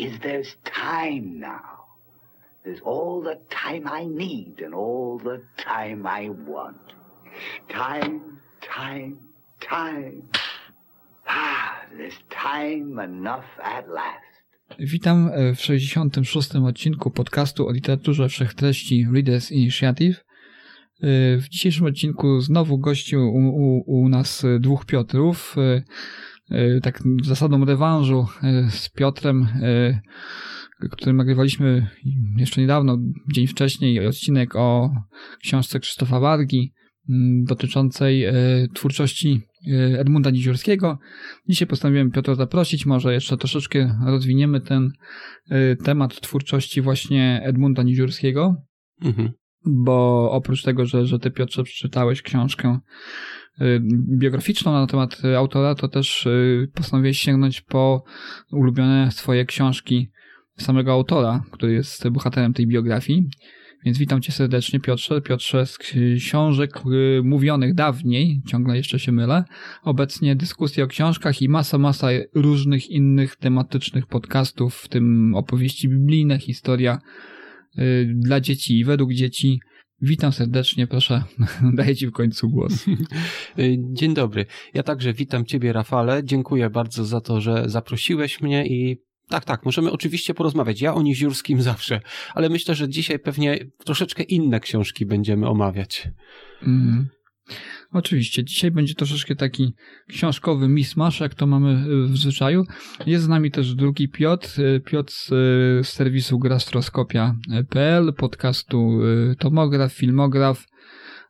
is there's time now. There's all the time I need and all the time I want. Time, time, time. Ah, there's time enough at last. Witam e, w 66. odcinku podcastu o literaturze wszechtreści Readers Initiative. E, w dzisiejszym odcinku znowu gościł u, u, u nas dwóch Piotrów. E, tak zasadą rewanżu z Piotrem, którym nagrywaliśmy jeszcze niedawno, dzień wcześniej, odcinek o książce Krzysztofa Wargi dotyczącej twórczości Edmunda Niziurskiego. Dzisiaj postanowiłem Piotra zaprosić, może jeszcze troszeczkę rozwiniemy ten temat twórczości właśnie Edmunda Niziurskiego, mhm. Bo oprócz tego, że, że ty Piotrze przeczytałeś książkę biograficzną na temat autora, to też postanowiłeś sięgnąć po ulubione swoje książki samego autora, który jest bohaterem tej biografii. Więc witam cię serdecznie, Piotrze. Piotrze z książek y, mówionych dawniej, ciągle jeszcze się mylę. Obecnie dyskusje o książkach i masa, masa różnych innych tematycznych podcastów, w tym opowieści biblijne, historia y, dla dzieci i według dzieci. Witam serdecznie, proszę, daję Ci w końcu głos. Dzień dobry. Ja także witam Ciebie, Rafale. Dziękuję bardzo za to, że zaprosiłeś mnie i tak, tak, możemy oczywiście porozmawiać. Ja o Niziurskim zawsze, ale myślę, że dzisiaj pewnie troszeczkę inne książki będziemy omawiać. Mm. Oczywiście, dzisiaj będzie troszeczkę taki książkowy mismasz, jak to mamy w zwyczaju. Jest z nami też drugi Piotr, Piotr z serwisu grastroskopia.pl, podcastu y, Tomograf, Filmograf,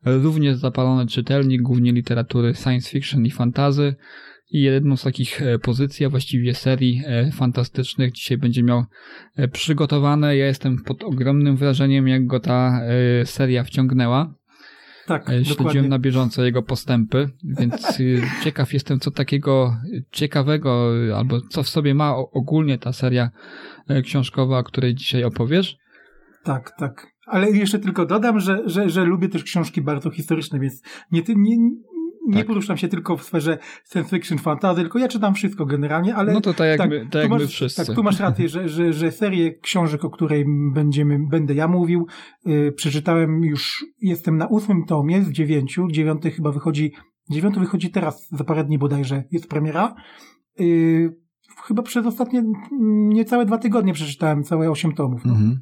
również zapalony czytelnik, głównie literatury science fiction i fantazy. I jedną z takich e, pozycji, a właściwie serii e, fantastycznych dzisiaj będzie miał e, przygotowane. Ja jestem pod ogromnym wrażeniem, jak go ta seria wciągnęła. Tak, Śledziłem dokładnie. na bieżąco jego postępy, więc ciekaw jestem, co takiego ciekawego, albo co w sobie ma ogólnie ta seria książkowa, o której dzisiaj opowiesz. Tak, tak. Ale jeszcze tylko dodam, że, że, że lubię też książki bardzo historyczne, więc nie, nie, nie tak. poruszam się tylko w sferze science fiction, fantasy, tylko ja czytam wszystko generalnie, ale... No to tak jak, tak, my, tak jak masz, my wszyscy. Tak, tu masz rację, że, że, że serię książek, o której będziemy, będę ja mówił, yy, przeczytałem już, jestem na ósmym tomie z dziewięciu, dziewiąty chyba wychodzi, dziewiąty wychodzi teraz, za parę dni bodajże jest premiera. Yy, chyba przez ostatnie niecałe dwa tygodnie przeczytałem całe osiem tomów. No. Mhm.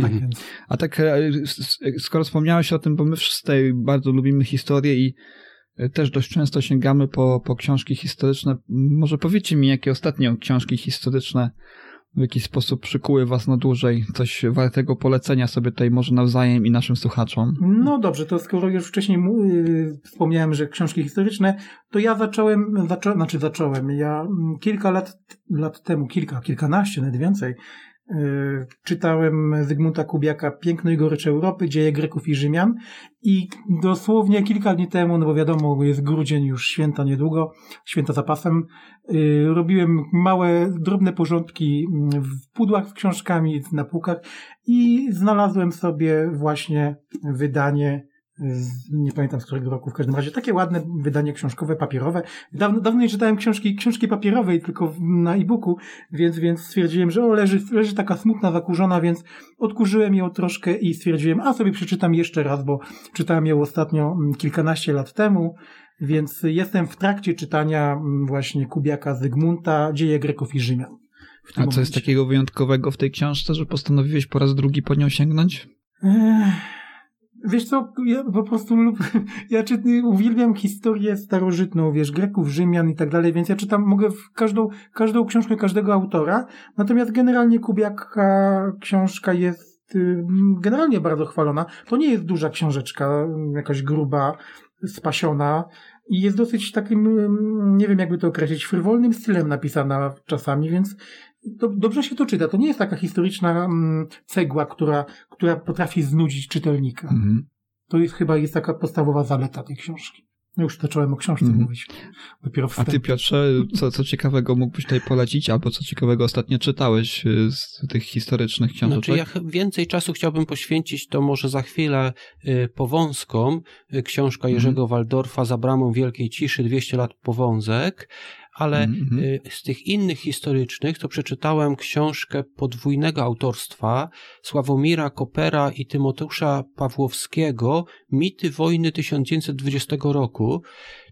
Tak mhm. A tak, e, skoro wspomniałeś o tym, bo my wszyscy bardzo lubimy historię i też dość często sięgamy po, po książki historyczne. Może powiedzcie mi, jakie ostatnio książki historyczne w jakiś sposób przykuły was na dłużej, coś wartego polecenia sobie tutaj może nawzajem i naszym słuchaczom. No dobrze, to skoro już wcześniej yy, wspomniałem, że książki historyczne, to ja zacząłem, zaczą, znaczy zacząłem, ja mm, kilka lat, lat temu, kilka, kilkanaście, nawet więcej, E, czytałem Zygmunta Kubiaka Piękno i gorycze Europy, dzieje Greków i Rzymian. I dosłownie kilka dni temu, no bo wiadomo, jest grudzień już święta niedługo, święta zapasem, e, robiłem małe, drobne porządki w pudłach z książkami na półkach i znalazłem sobie właśnie wydanie nie pamiętam z którego roku, w każdym razie takie ładne wydanie książkowe, papierowe. Dawno, dawno nie czytałem książki, książki papierowej, tylko na e-booku, więc, więc stwierdziłem, że o, leży, leży taka smutna, zakurzona, więc odkurzyłem ją troszkę i stwierdziłem, a sobie przeczytam jeszcze raz, bo czytałem ją ostatnio mm, kilkanaście lat temu, więc jestem w trakcie czytania mm, właśnie Kubiaka Zygmunta, Dzieje Greków i Rzymian. A co momencie. jest takiego wyjątkowego w tej książce, że postanowiłeś po raz drugi po nią sięgnąć? Ech Wiesz co, ja po prostu lub, ja czy, uwielbiam historię starożytną, wiesz, Greków, Rzymian i tak dalej, więc ja czytam, mogę w każdą, każdą książkę każdego autora, natomiast generalnie Kubiaka książka jest y, generalnie bardzo chwalona. To nie jest duża książeczka, jakaś gruba, spasiona i jest dosyć takim, nie wiem jakby to określić, frywolnym stylem napisana czasami, więc do, dobrze się to czyta. To nie jest taka historyczna mm, cegła, która, która potrafi znudzić czytelnika. Mhm. To jest chyba jest taka podstawowa zaleta tej książki. No już zacząłem o książce Mhm. mówić. Dopiero A ty, Piotrze, co, co ciekawego mógłbyś tutaj polecić, albo co ciekawego ostatnio czytałeś y, z tych historycznych książek? Znaczy, ja ch- więcej czasu chciałbym poświęcić, to może za chwilę y, Powązkom, y, książka Mhm. Jerzego Waldorfa za bramą wielkiej ciszy, 200 lat powązek, ale Mhm. y, z tych innych historycznych to przeczytałem książkę podwójnego autorstwa Sławomira Kopera i Tymoteusza Pawłowskiego Mity wojny 1920 roku.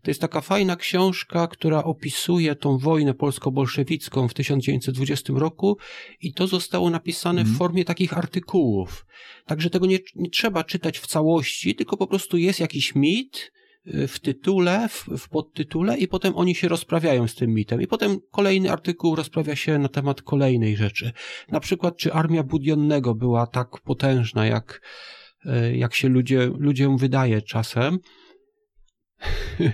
To jest taka fajna książka, która opisuje tą wojnę polsko-bolszewicką w 1920 roku i to zostało napisane w Mhm. formie takich artykułów. Także tego nie, nie trzeba czytać w całości, tylko po prostu jest jakiś mit w tytule, w, w podtytule i potem oni się rozprawiają z tym mitem. I potem kolejny artykuł rozprawia się na temat kolejnej rzeczy. Na przykład, czy armia Budionnego była tak potężna, jak, y, jak się ludzie, ludziom wydaje czasem.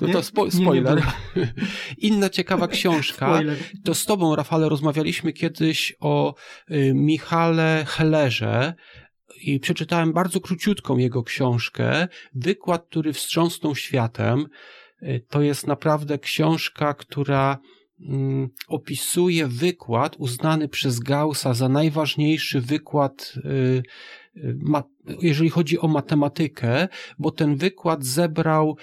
No Nie, to spo, nie, nie spoiler. Inna ciekawa książka. To z tobą, Rafale, rozmawialiśmy kiedyś o y, Michale Hellerze i przeczytałem bardzo króciutką jego książkę. Wykład, który wstrząsnął światem. Y, To jest naprawdę książka, która mm, opisuje wykład uznany przez Gaussa za najważniejszy wykład, y, y, jeżeli chodzi o matematykę, bo ten wykład zebrał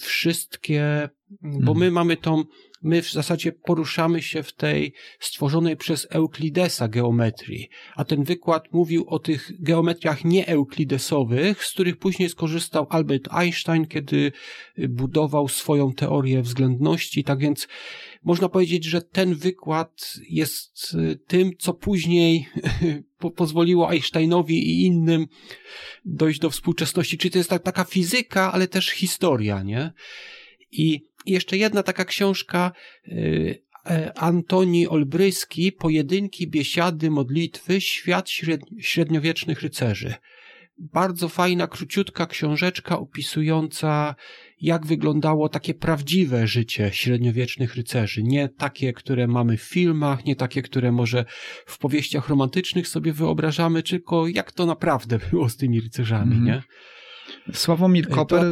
wszystkie, bo my mamy tą, my w zasadzie poruszamy się w tej stworzonej przez Euklidesa geometrii, a ten wykład mówił o tych geometriach nieeuklidesowych, z których później skorzystał Albert Einstein, kiedy budował swoją teorię względności, tak więc można powiedzieć, że ten wykład jest y, tym, co później po pozwoliło Einsteinowi i innym dojść do współczesności. Czyli to jest tak, taka fizyka, ale też historia, nie? I jeszcze jedna taka książka y, e, Antoni Olbryski, Pojedynki, biesiady, modlitwy, świat śred, średniowiecznych rycerzy. Bardzo fajna, króciutka książeczka opisująca, jak wyglądało takie prawdziwe życie średniowiecznych rycerzy. Nie takie, które mamy w filmach, nie takie, które może w powieściach romantycznych sobie wyobrażamy, tylko jak to naprawdę było z tymi rycerzami, Mhm. nie? Sławomir to Koper,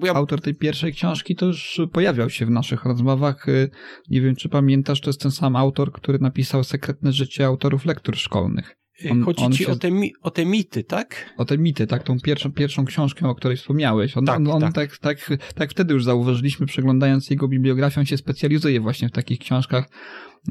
bo ja- autor tej pierwszej książki, to już pojawiał się w naszych rozmowach. Y, Nie wiem, czy pamiętasz, to jest ten sam autor, który napisał Sekretne życie autorów lektur szkolnych. On- Chodzi on ci się- o, te, mi- o te mity, tak? O te mity, tak? Tą pierwszą, pierwszą książkę, o której wspomniałeś. On, Tak, on, on tak. tak. Tak, tak, wtedy już zauważyliśmy, przeglądając jego bibliografię, on się specjalizuje właśnie w takich książkach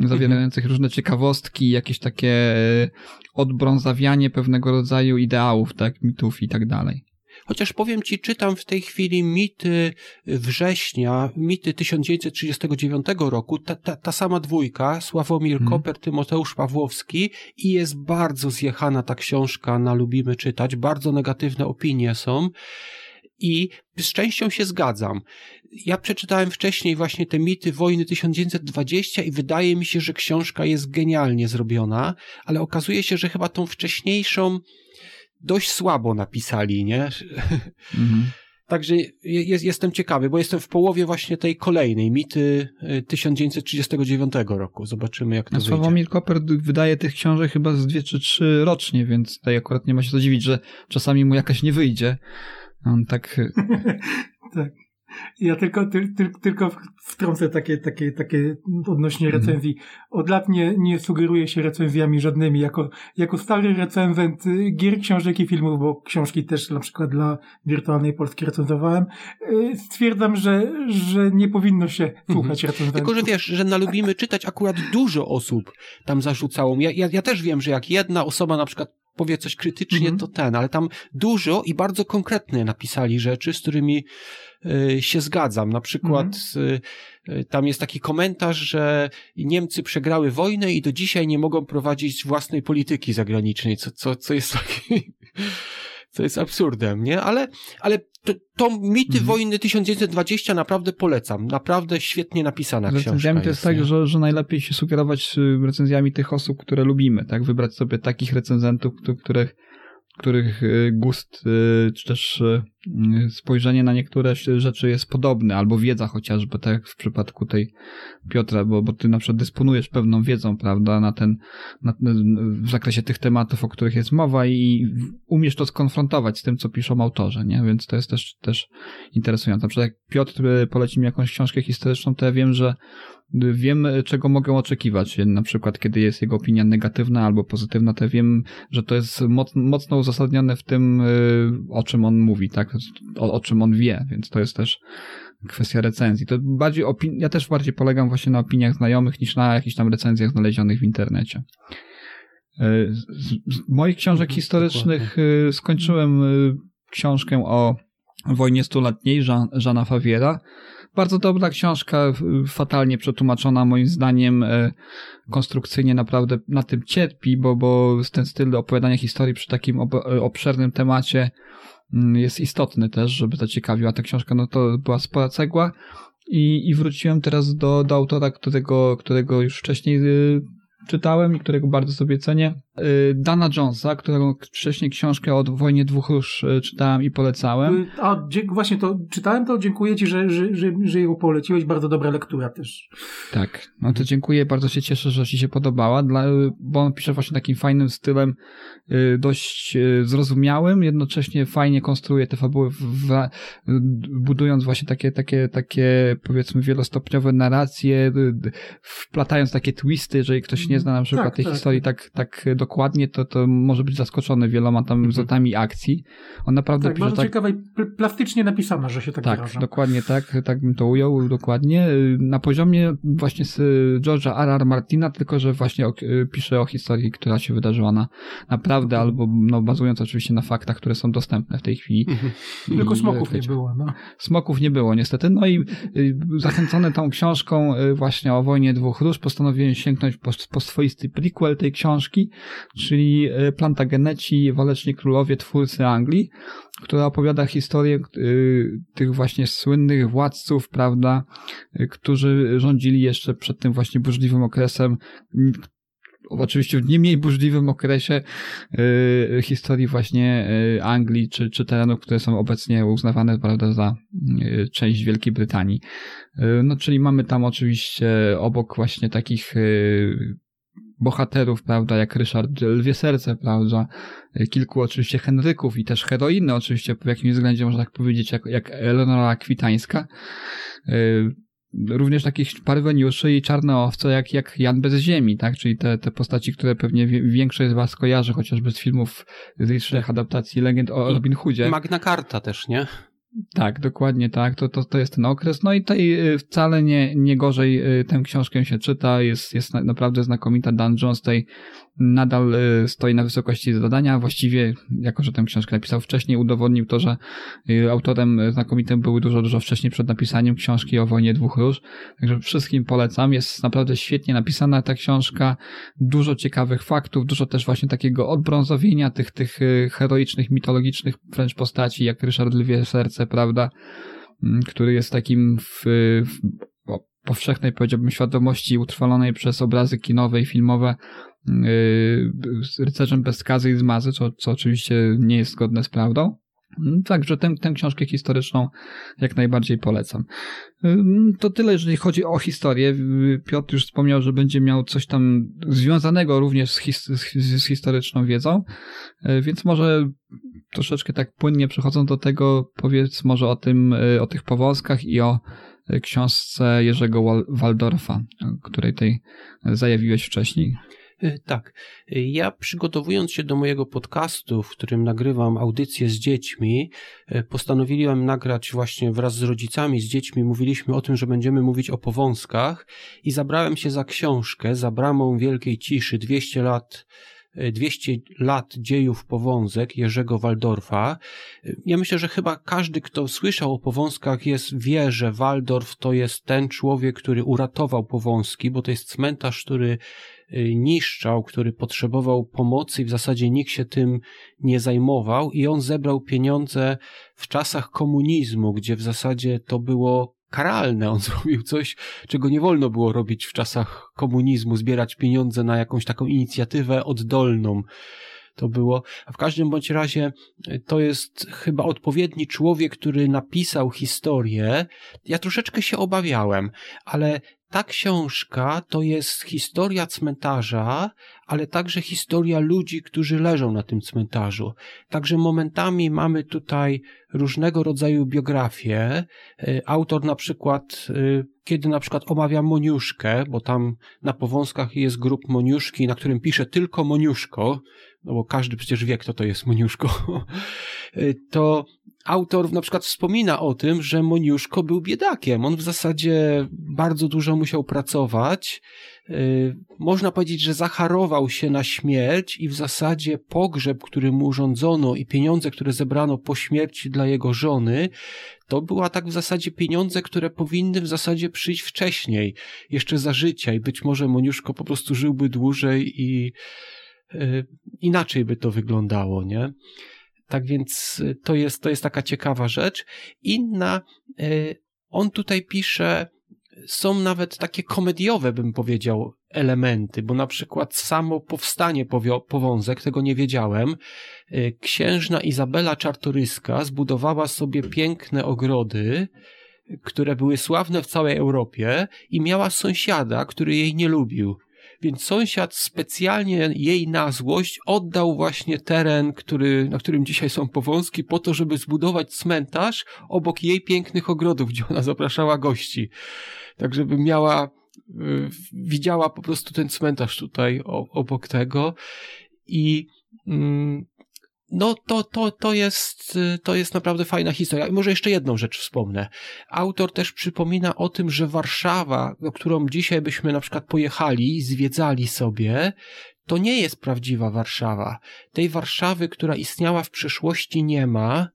zawierających różne ciekawostki, jakieś takie e, odbrązawianie pewnego rodzaju ideałów, tak? Mitów i tak dalej. Chociaż powiem ci, czytam w tej chwili mity września, mity 1939 roku, ta, ta, ta sama dwójka, Sławomir Mhm. Koper, Tymoteusz Pawłowski i jest bardzo zjechana ta książka na Lubimy Czytać, bardzo negatywne opinie są i z częścią się zgadzam. Ja przeczytałem wcześniej właśnie te mity wojny 1920 i wydaje mi się, że książka jest genialnie zrobiona, ale okazuje się, że chyba tą wcześniejszą dość słabo napisali, nie? Mhm. Także je- jest, jestem ciekawy, bo jestem w połowie właśnie tej kolejnej, mity y, 1939 roku. Zobaczymy, jak to wyjdzie. Sławomir Koper d- wydaje tych książek chyba z dwie czy trzy rocznie, więc tutaj akurat nie ma się co dziwić, że czasami mu jakaś nie wyjdzie. On tak... e, tak. Ja tylko, ty, ty, tylko wtrącę takie, takie, takie odnośnie Mhm. recenzji. Od lat nie, nie sugeruję się recenzjami żadnymi. Jako, jako stary recenzent y, gier, książek i filmów, bo książki też na przykład dla Wirtualnej Polski recenzowałem, y, stwierdzam, że, że nie powinno się słuchać recenzentów. Tylko, że wiesz, że na lubimy czytać akurat dużo osób tam zarzucało. Ja, ja, ja też wiem, że jak jedna osoba na przykład powie coś krytycznie, Mhm. to ten, ale tam dużo i bardzo konkretnie napisali rzeczy, z którymi się zgadzam. Na przykład y, y, tam jest taki komentarz, że Niemcy przegrały wojnę i do dzisiaj nie mogą prowadzić własnej polityki zagranicznej, co, co, co jest taki... Co jest absurdem, nie? Ale, ale to, to mity Mhm. wojny 1920 naprawdę polecam. Naprawdę świetnie napisana Z książka. recenzjami to jest tak, nie? że, że najlepiej się sugerować y, recenzjami tych osób, które lubimy, tak? Wybrać sobie takich recenzentów, któ- których, których y, gust, y, czy też y, spojrzenie na niektóre rzeczy jest podobne, albo wiedza chociażby, tak jak w przypadku tej Piotra, bo, bo ty na przykład dysponujesz pewną wiedzą, prawda, na ten, na, w zakresie tych tematów, o których jest mowa i umiesz to skonfrontować z tym, co piszą autorzy, nie? Więc to jest też, też interesujące. Na przykład jak Piotr poleci mi jakąś książkę historyczną, to ja wiem, że wiem, czego mogę oczekiwać. Na przykład, kiedy jest jego opinia negatywna albo pozytywna, to wiem, że to jest mocno uzasadnione w tym, y, o czym on mówi, tak? O, o czym on wie, więc to jest też kwestia recenzji. To bardziej opin- ja też bardziej polegam właśnie na opiniach znajomych niż na jakichś tam recenzjach znalezionych w internecie. Y, z, z moich książek mhm, historycznych dokładnie. skończyłem y, książkę o wojnie stuletniej Żana Fawiera bardzo dobra książka, fatalnie przetłumaczona moim zdaniem, e, konstrukcyjnie naprawdę na tym cierpi, bo, bo ten styl opowiadania historii przy takim e, obszernym temacie mm, jest istotny też, żeby zaciekawiła ta książka, no to była spora cegła i, i wróciłem teraz do, do autora, którego, którego już wcześniej y, czytałem i którego bardzo sobie cenię. Y, Dana Jonesa, którego wcześniej książkę o wojnie dwóch róż y, czytałem i polecałem. Y, a właśnie to czytałem, to dziękuję Ci, że, że, że, że ją poleciłeś. Bardzo dobra lektura też. Tak, no to dziękuję, bardzo się cieszę, że Ci się podobała, dla, bo on pisze właśnie takim fajnym stylem, dość zrozumiałym, jednocześnie fajnie konstruuje te fabuły, w, w, budując właśnie takie, takie, takie powiedzmy wielostopniowe narracje, wplatając takie twisty, jeżeli ktoś nie zna na przykład tak, tej tak. historii tak, tak dokładnie, to, to może być zaskoczony wieloma tam mhm. zwrotami akcji. On naprawdę tak, pisze bardzo tak... ciekawe i plastycznie napisana, że się tak Tak, wyraża. dokładnie tak, tak bym to ujął, dokładnie. Na poziomie właśnie z George'a R. R. Martina, tylko że właśnie o, pisze o historii, która się wydarzyła na naprawdę, mhm. albo no, bazując oczywiście na faktach, które są dostępne w tej chwili. Mhm. Tylko smoków nie było. No. Smoków nie było niestety. No i y, zachęcony tą książką właśnie o wojnie dwóch róż, postanowiłem sięgnąć po, po swoisty prequel tej książki, czyli e, Plantageneci, Waleczni Królowie, twórcy Anglii, która opowiada historię e, tych właśnie słynnych władców, prawda, e, którzy rządzili jeszcze przed tym właśnie burzliwym okresem, oczywiście w nie mniej burzliwym okresie historii właśnie Anglii czy, czy terenów, które są obecnie uznawane prawda, za część Wielkiej Brytanii. No, czyli mamy tam oczywiście obok właśnie takich bohaterów, prawda, jak Ryszard Lwie Serce, prawda, kilku oczywiście Henryków i też heroiny oczywiście w jakimś względzie można tak powiedzieć, jak, jak Eleonora Kwitańska. Y, również takich parweniuszy i czarne owce jak, jak Jan bez ziemi, tak, czyli te, te postaci, które pewnie większość z was kojarzy, chociażby z filmów, z licznych adaptacji legend o Robin Hoodzie. Magna Carta też, nie? Tak, dokładnie tak. To, to, to jest ten okres. No i tutaj y, wcale nie, nie gorzej y, tę książkę się czyta. Jest, jest naprawdę znakomita. Dan Jones tej nadal y, stoi na wysokości zadania. Właściwie, jako że tę książkę napisał wcześniej, udowodnił to, że autorem znakomitym był dużo, dużo wcześniej przed napisaniem książki o wojnie dwóch róż. Także wszystkim polecam. Jest naprawdę świetnie napisana ta książka. Dużo ciekawych faktów, dużo też właśnie takiego odbrązowienia tych, tych heroicznych, mitologicznych wręcz postaci, jak Ryszard Lwie Serce, prawda? Mm, który jest takim w, w powszechnej, powiedziałbym, świadomości utrwalonej przez obrazy kinowe i filmowe yy, rycerzem bez skazy i zmazy, co, co oczywiście nie jest zgodne z prawdą. Także tę, tę książkę historyczną jak najbardziej polecam. Yy, to tyle, jeżeli chodzi o historię. Piotr już wspomniał, że będzie miał coś tam związanego również z, his z historyczną wiedzą, yy, więc może troszeczkę tak płynnie przechodząc do tego, powiedz może o tym, o tych powązkach i o książce Jerzego Waldorfa, której tej zajawiłeś wcześniej. E, tak. E, ja przygotowując się do mojego podcastu, w którym nagrywam audycje z dziećmi, e, postanowiłem nagrać właśnie wraz z rodzicami, z dziećmi. Mówiliśmy o tym, że będziemy mówić o powązkach i zabrałem się za książkę, za bramą wielkiej ciszy, 200 lat 200 lat dziejów powązek Jerzego Waldorfa. Ja myślę, że chyba każdy, kto słyszał o powązkach, jest, wie, że Waldorf to jest ten człowiek, który uratował powązki, bo to jest cmentarz, który niszczał, który potrzebował pomocy i w zasadzie nikt się tym nie zajmował i on zebrał pieniądze w czasach komunizmu, gdzie w zasadzie to było karalne. On zrobił coś, czego nie wolno było robić w czasach komunizmu, zbierać pieniądze na jakąś taką inicjatywę oddolną. to było. A w każdym bądź razie y, to jest chyba odpowiedni człowiek, który napisał historię. Ja troszeczkę się obawiałem, ale ta książka to jest historia cmentarza, ale także historia ludzi, którzy leżą na tym cmentarzu. Także momentami mamy tutaj różnego rodzaju biografie. Y, autor na przykład, y, kiedy na przykład omawia Moniuszkę, bo tam na powązkach jest grup Moniuszki, na którym pisze tylko Moniuszko, no bo każdy przecież wie, kto to jest Moniuszko, y, to autor na przykład wspomina o tym, że Moniuszko był biedakiem. On w zasadzie bardzo dużo musiał pracować. Y, można powiedzieć, że zacharował się na śmierć i w zasadzie pogrzeb, który mu urządzono i pieniądze, które zebrano po śmierci dla jego żony, to była tak w zasadzie pieniądze, które powinny w zasadzie przyjść wcześniej, jeszcze za życia i być może Moniuszko po prostu żyłby dłużej i y, inaczej by to wyglądało, nie? Tak więc y, to jest, to jest taka ciekawa rzecz. Inna, y, on tutaj pisze, są nawet takie komediowe, bym powiedział, elementy, bo na przykład samo powstanie powązek, tego nie wiedziałem, y, księżna Izabela Czartoryska zbudowała sobie piękne ogrody, które były sławne w całej Europie i miała sąsiada, który jej nie lubił. Więc sąsiad specjalnie jej na złość oddał właśnie teren, który, na którym dzisiaj są powązki, po to, żeby zbudować cmentarz obok jej pięknych ogrodów, gdzie ona zapraszała gości. Tak, żeby miała, y, widziała po prostu ten cmentarz tutaj obok tego. I mm, no to, to, to, jest, to jest naprawdę fajna historia. I może jeszcze jedną rzecz wspomnę. Autor też przypomina o tym, że Warszawa, do którą dzisiaj byśmy na przykład pojechali, zwiedzali sobie, to nie jest prawdziwa Warszawa. Tej Warszawy, która istniała w przeszłości nie ma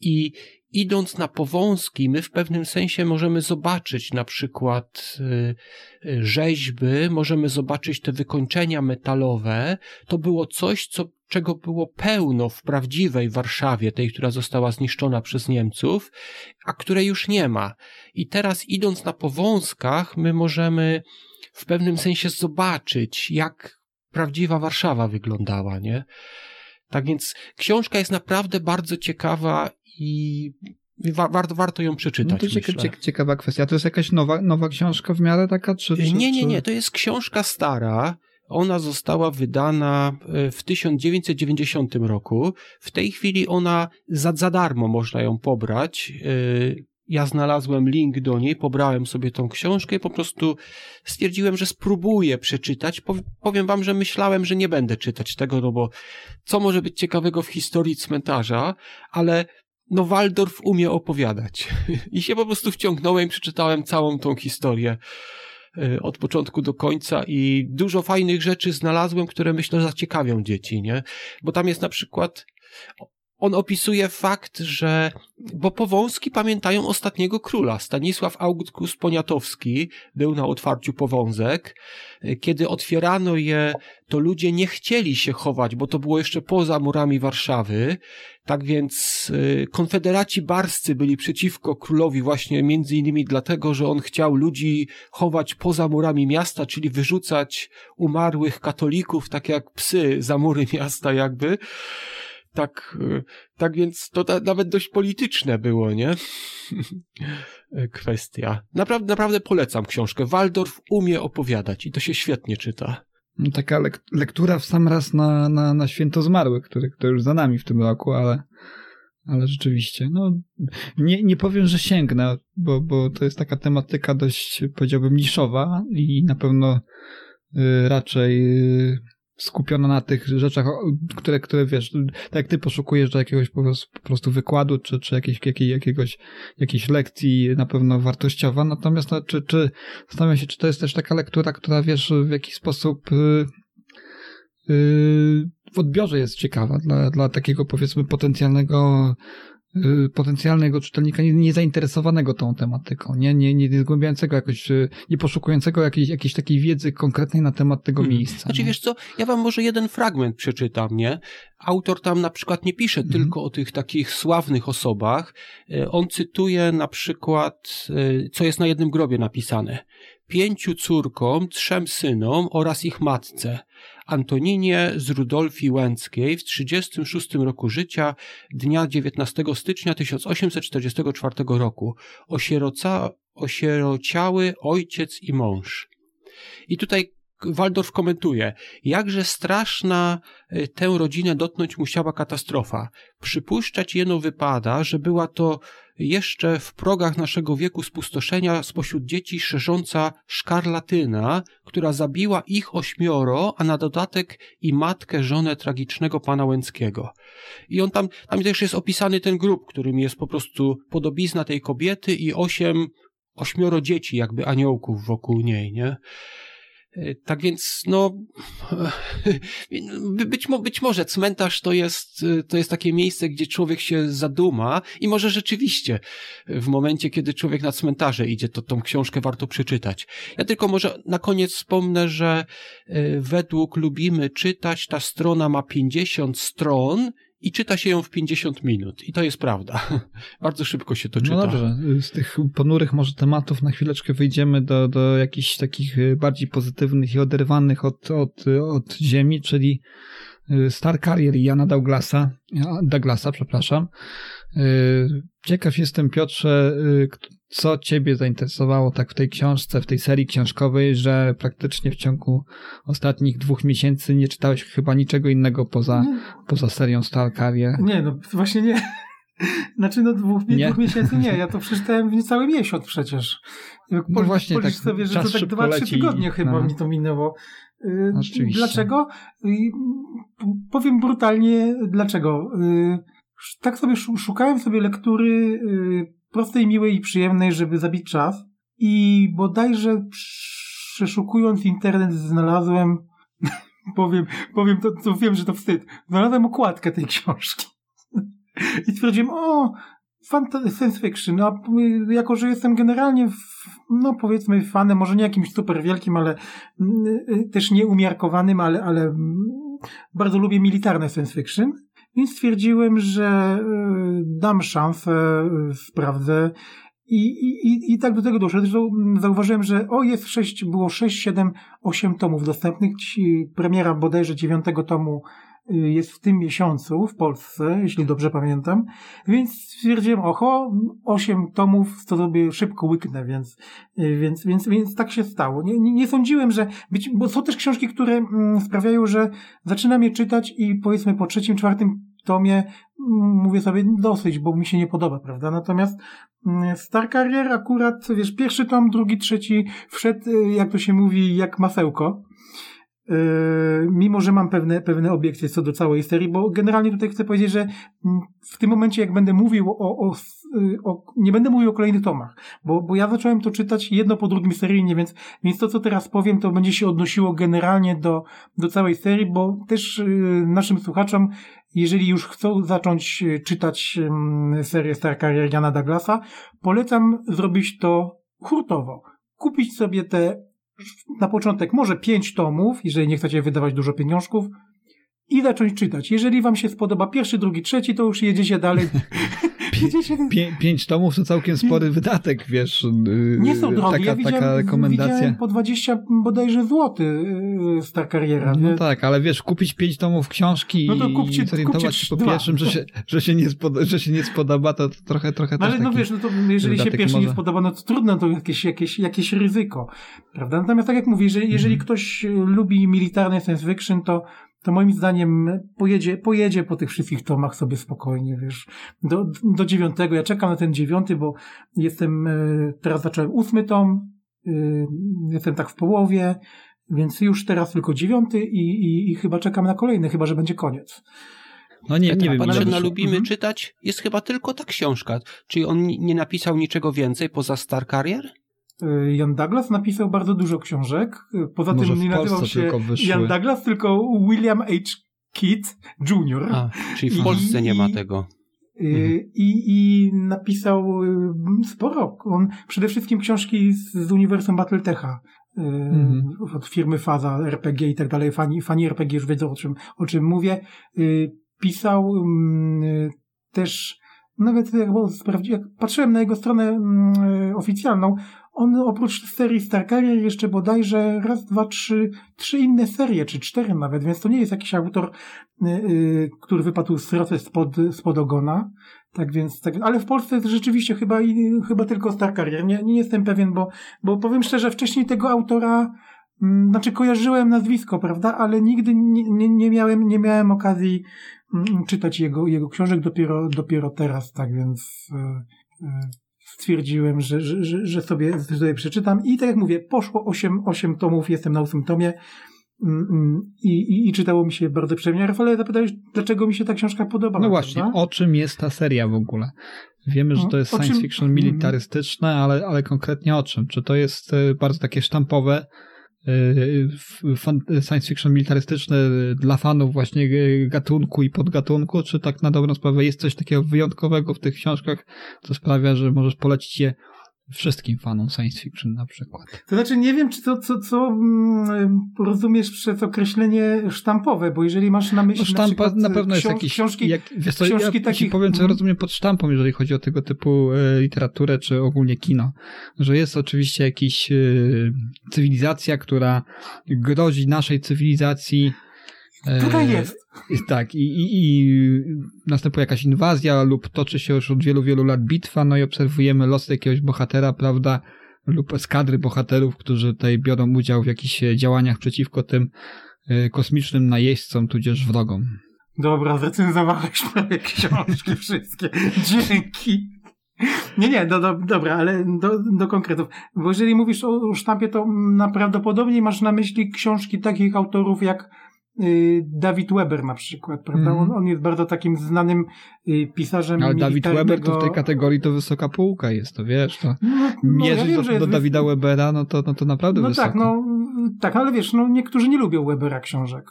i idąc na Powązki, my w pewnym sensie możemy zobaczyć na przykład y, y, rzeźby, możemy zobaczyć te wykończenia metalowe. To było coś, co, czego było pełno w prawdziwej Warszawie, tej, która została zniszczona przez Niemców, a której już nie ma. I teraz idąc na Powązkach, my możemy w pewnym sensie zobaczyć, jak prawdziwa Warszawa wyglądała, nie? Tak więc książka jest naprawdę bardzo ciekawa i wa warto, warto ją przeczytać. No to cieka ciekawa kwestia. To jest jakaś nowa, nowa książka w miarę taka? Czy, czy, nie, nie, nie. To jest książka stara. Ona została wydana e, w 1990 roku. W tej chwili ona za, za darmo można ją pobrać. E, ja znalazłem link do niej, pobrałem sobie tą książkę i po prostu stwierdziłem, że spróbuję przeczytać. Powiem wam, że myślałem, że nie będę czytać tego, no bo co może być ciekawego w historii cmentarza, ale no Waldorf umie opowiadać. I się po prostu wciągnąłem i przeczytałem całą tą historię od początku do końca i dużo fajnych rzeczy znalazłem, które myślę zaciekawią dzieci, nie? Bo tam jest na przykład on opisuje fakt, że, bo Powązki pamiętają ostatniego króla. Stanisław August Poniatowski był na otwarciu Powązek. Kiedy otwierano je, to ludzie nie chcieli się chować, bo to było jeszcze poza murami Warszawy. Tak więc y, konfederaci barscy byli przeciwko królowi właśnie między innymi dlatego, że on chciał ludzi chować poza murami miasta, czyli wyrzucać umarłych katolików, tak jak psy za mury miasta jakby tak, y, tak więc to ta, nawet dość polityczne było, nie? Kwestia. Naprawdę, naprawdę polecam książkę. Waldorf umie opowiadać i to się świetnie czyta. No, taka lek lektura w sam raz na, na, na święto zmarłych, który, który już za nami w tym roku, ale, ale rzeczywiście, no, nie, nie powiem, że sięgnę, bo, bo to jest taka tematyka dość, powiedziałbym, niszowa i na pewno y, raczej y, skupiona na tych rzeczach, które, które wiesz, tak jak ty poszukujesz do jakiegoś po prostu, po prostu wykładu, czy, czy jakiejś, jakiej, jakiegoś, jakiejś lekcji na pewno wartościowa, natomiast no, czy, czy zastanawiam się, czy to jest też taka lektura, która wiesz, w jakiś sposób yy, yy, w odbiorze jest ciekawa dla, dla takiego powiedzmy potencjalnego potencjalnego czytelnika niezainteresowanego tą tematyką, nie, nie, nie zgłębiającego jakoś, y, nie poszukującego jakiejś, jakiejś takiej wiedzy konkretnej na temat tego hmm. miejsca. Znaczy wiesz co, ja wam może jeden fragment przeczytam, nie? Autor tam na przykład nie pisze hmm. tylko o tych takich sławnych osobach, y, on cytuje na przykład, co jest na jednym grobie napisane. pięciu córkom, trzem synom oraz ich matce. Antoninie z Rudolfii Łęckiej w 36 roku życia dnia 19 stycznia 1844 roku. Osieroca, osierociały ojciec i mąż. I tutaj Waldorf komentuje, jakże straszna y, tę rodzinę dotknąć musiała katastrofa. Przypuszczać jeno wypada, że była to jeszcze w progach naszego wieku spustoszenia spośród dzieci szerząca szkarlatyna, która zabiła ich ośmioro, a na dodatek i matkę, żonę tragicznego pana Łęckiego. I on tam, tam też jest opisany ten grup, którym jest po prostu podobizna tej kobiety i osiem, ośmioro dzieci, jakby aniołków wokół niej, nie? Tak więc, no, być, być może cmentarz to jest, to jest takie miejsce, gdzie człowiek się zaduma i może rzeczywiście w momencie, kiedy człowiek na cmentarze idzie, to tą książkę warto przeczytać. Ja tylko może na koniec wspomnę, że e, według Lubimy Czytać ta strona ma 50 stron i czyta się ją w 50 minut. I to jest prawda. Bardzo szybko się to czyta. No dobrze, z tych ponurych może tematów na chwileczkę wyjdziemy do, do jakichś takich bardziej pozytywnych i oderwanych od, od, od ziemi, czyli Star Carrier Jana Douglasa, Douglasa, przepraszam. Y, ciekaw jestem, Piotrze, co ciebie zainteresowało tak w tej książce, w tej serii książkowej, że praktycznie w ciągu ostatnich dwóch miesięcy nie czytałeś chyba niczego innego poza, poza serią Star Carrier? Nie, no właśnie nie. Znaczy, no dwóch, nie? dwóch miesięcy nie, ja to przeczytałem w niecały miesiąc przecież. no właśnie, tak, sobie, że to tak dwa, trzy tygodnie chyba no. mi to minęło. Y, Oczywiście. Dlaczego? Y, powiem brutalnie, dlaczego. Y, tak sobie szukałem sobie lektury prostej, miłej i przyjemnej, żeby zabić czas. I bodajże przeszukując internet znalazłem, powiem, powiem to, to wiem, że to wstyd, znalazłem okładkę tej książki. I stwierdziłem, o, science fiction, a jako, że jestem generalnie, no powiedzmy fanem, może nie jakimś super wielkim, ale y, też nieumiarkowanym, ale, ale mm, bardzo lubię militarne science fiction, więc stwierdziłem, że y, dam szansę, y, sprawdzę. I, i, I tak do tego. Zresztą mm, zauważyłem, że o jest sześć, było 6, 7, 8 tomów dostępnych. Premiera bodajże dziewiątego tomu y, jest w tym miesiącu w Polsce, jeśli dobrze pamiętam. Więc stwierdziłem, oho, 8 tomów, to sobie szybko łyknę, więc, więc, więc, więc tak się stało. Nie, nie, nie sądziłem, że być, bo są też książki, które mm, sprawiają, że zaczynam je czytać i powiedzmy po trzecim, czwartym tomie mówię sobie dosyć, bo mi się nie podoba, prawda? Natomiast mm, Star Carrier akurat, wiesz, pierwszy tom, drugi, trzeci wszedł, y, jak to się mówi, jak masełko. Yy, mimo, że mam pewne, pewne obiekcje co do całej serii, bo generalnie tutaj chcę powiedzieć, że mm, w tym momencie, jak będę mówił o, o, y, o, nie będę mówił o kolejnych tomach, bo, bo ja zacząłem to czytać jedno po drugim seryjnie, więc, więc to, co teraz powiem, to będzie się odnosiło generalnie do, do całej serii, bo też yy, naszym słuchaczom jeżeli już chcą zacząć e, czytać serię Star Carrier Douglasa, polecam zrobić to hurtowo. Kupić sobie te na początek może pięć tomów, jeżeli nie chcecie wydawać dużo pieniążków, i zacząć czytać. Jeżeli wam się spodoba pierwszy, drugi, trzeci, to już jedziecie dalej. Pię, pięć tomów to całkiem spory wydatek, wiesz. Y, nie są drogie. Taka, ja widziałem, taka rekomendacja. Widziałem po 20 bodajże złoty y, ta kariera. No nie? tak, ale wiesz, kupić pięć tomów książki no to kupcie, i zorientować się po dwa. pierwszym, że się, że, się nie spodoba, że się nie spodoba, to, to trochę, trochę no, Ale no wiesz, no to jeżeli się pierwszy może... nie spodoba, no to trudno, to jakieś, jakieś, jakieś ryzyko. Prawda? Natomiast tak jak mówię, jeżeli, jeżeli mhm. ktoś lubi militarny science fiction, to to moim zdaniem pojedzie, pojedzie po tych wszystkich tomach sobie spokojnie, wiesz, do, do dziewiątego. Ja czekam na ten dziewiąty, bo jestem, e, teraz zacząłem ósmy tom, e, jestem tak w połowie, więc już teraz tylko dziewiąty i, i, i chyba czekam na kolejny, chyba że będzie koniec. No nie, nie wiem. Potrzebna lubimy mhm. czytać, jest chyba tylko ta książka. Czyli on nie napisał niczego więcej poza Star Carrier? Y, Jan Douglas napisał bardzo dużo książek. Y, poza Może tym nie nazywał się Jan Douglas, tylko William H. Kidd Jr. A, czyli w Polsce I, nie ma tego. Y, mhm. I, I napisał sporo. On przede wszystkim książki z, z uniwersum Battletecha. Mhm. Od firmy Faza, RPG i tak dalej. Fani, fani RPG już wiedzą o czym, o czym mówię. Pisał mm, też nawet jak, jak patrzyłem na jego stronę mm, oficjalną, on oprócz serii Star Carrier jeszcze bodajże raz, dwa, trzy, trzy inne serie, czy cztery nawet, więc to nie jest jakiś autor, y, y, który wypadł z roce spod, spod ogona. Tak więc, tak, ale w Polsce rzeczywiście chyba, chyba tylko Star Carrier. Nie, nie jestem pewien, bo, bo powiem szczerze, wcześniej tego autora, mm, znaczy kojarzyłem nazwisko, prawda, ale nigdy nie, nie, nie miałem, nie miałem okazji mm, czytać jego, jego książek dopiero, dopiero teraz, tak więc, y, stwierdziłem, że, że, że, sobie, sobie przeczytam i tak jak mówię, poszło 8, 8 tomów, jestem na 8 tomie mm, mm, i, i, i czytało mi się bardzo przyjemnie. Rafale, zapytałeś, dlaczego mi się ta książka podoba. No właśnie, prawda? o czym jest ta seria w ogóle? Wiemy, że to jest science czym... fiction militarystyczne, ale, ale konkretnie o czym? Czy to jest e, bardzo takie sztampowe science fiction militarystyczne dla fanów właśnie gatunku i podgatunku, czy tak na dobrą sprawę jest coś takiego wyjątkowego w tych książkach, co sprawia, że możesz polecić je wszystkim fanom science fiction na przykład. To znaczy nie wiem, czy to, co, co mm, rozumiesz przez określenie sztampowe, bo jeżeli masz na myśli no, sztampa na, na pewno jest jakiś, książki, jak, wiesz co, książki ja takich... powiem, co mm. rozumiem pod sztampą, jeżeli chodzi o tego typu e, literaturę, czy ogólnie kino, że jest oczywiście jakaś e, cywilizacja, która grozi naszej cywilizacji Tutaj jest. Tak, i, i, i następuje jakaś inwazja lub toczy się już od wielu, wielu lat bitwa, no i obserwujemy los jakiegoś bohatera, prawda, lub eskadry bohaterów, którzy tutaj biorą udział w jakichś działaniach przeciwko tym y, kosmicznym najeźdźcom, tudzież wrogom. Dobra, zrecenzowałeś prawie książki wszystkie. Dzięki. Nie, nie, do, do, dobra, ale do, do konkretów. Bo jeżeli mówisz o sztampie, to prawdopodobnie masz na myśli książki takich autorów jak Dawid Weber na przykład, prawda? Mm. On, on jest bardzo takim znanym y, pisarzem Ale Dawid Weber to w tej kategorii to wysoka półka jest, to wiesz, to no, no, ja wiem, do, do Dawida wys... Webera, no to, no to naprawdę no wysoko. tak, no tak, ale wiesz, no niektórzy nie lubią Webera książek.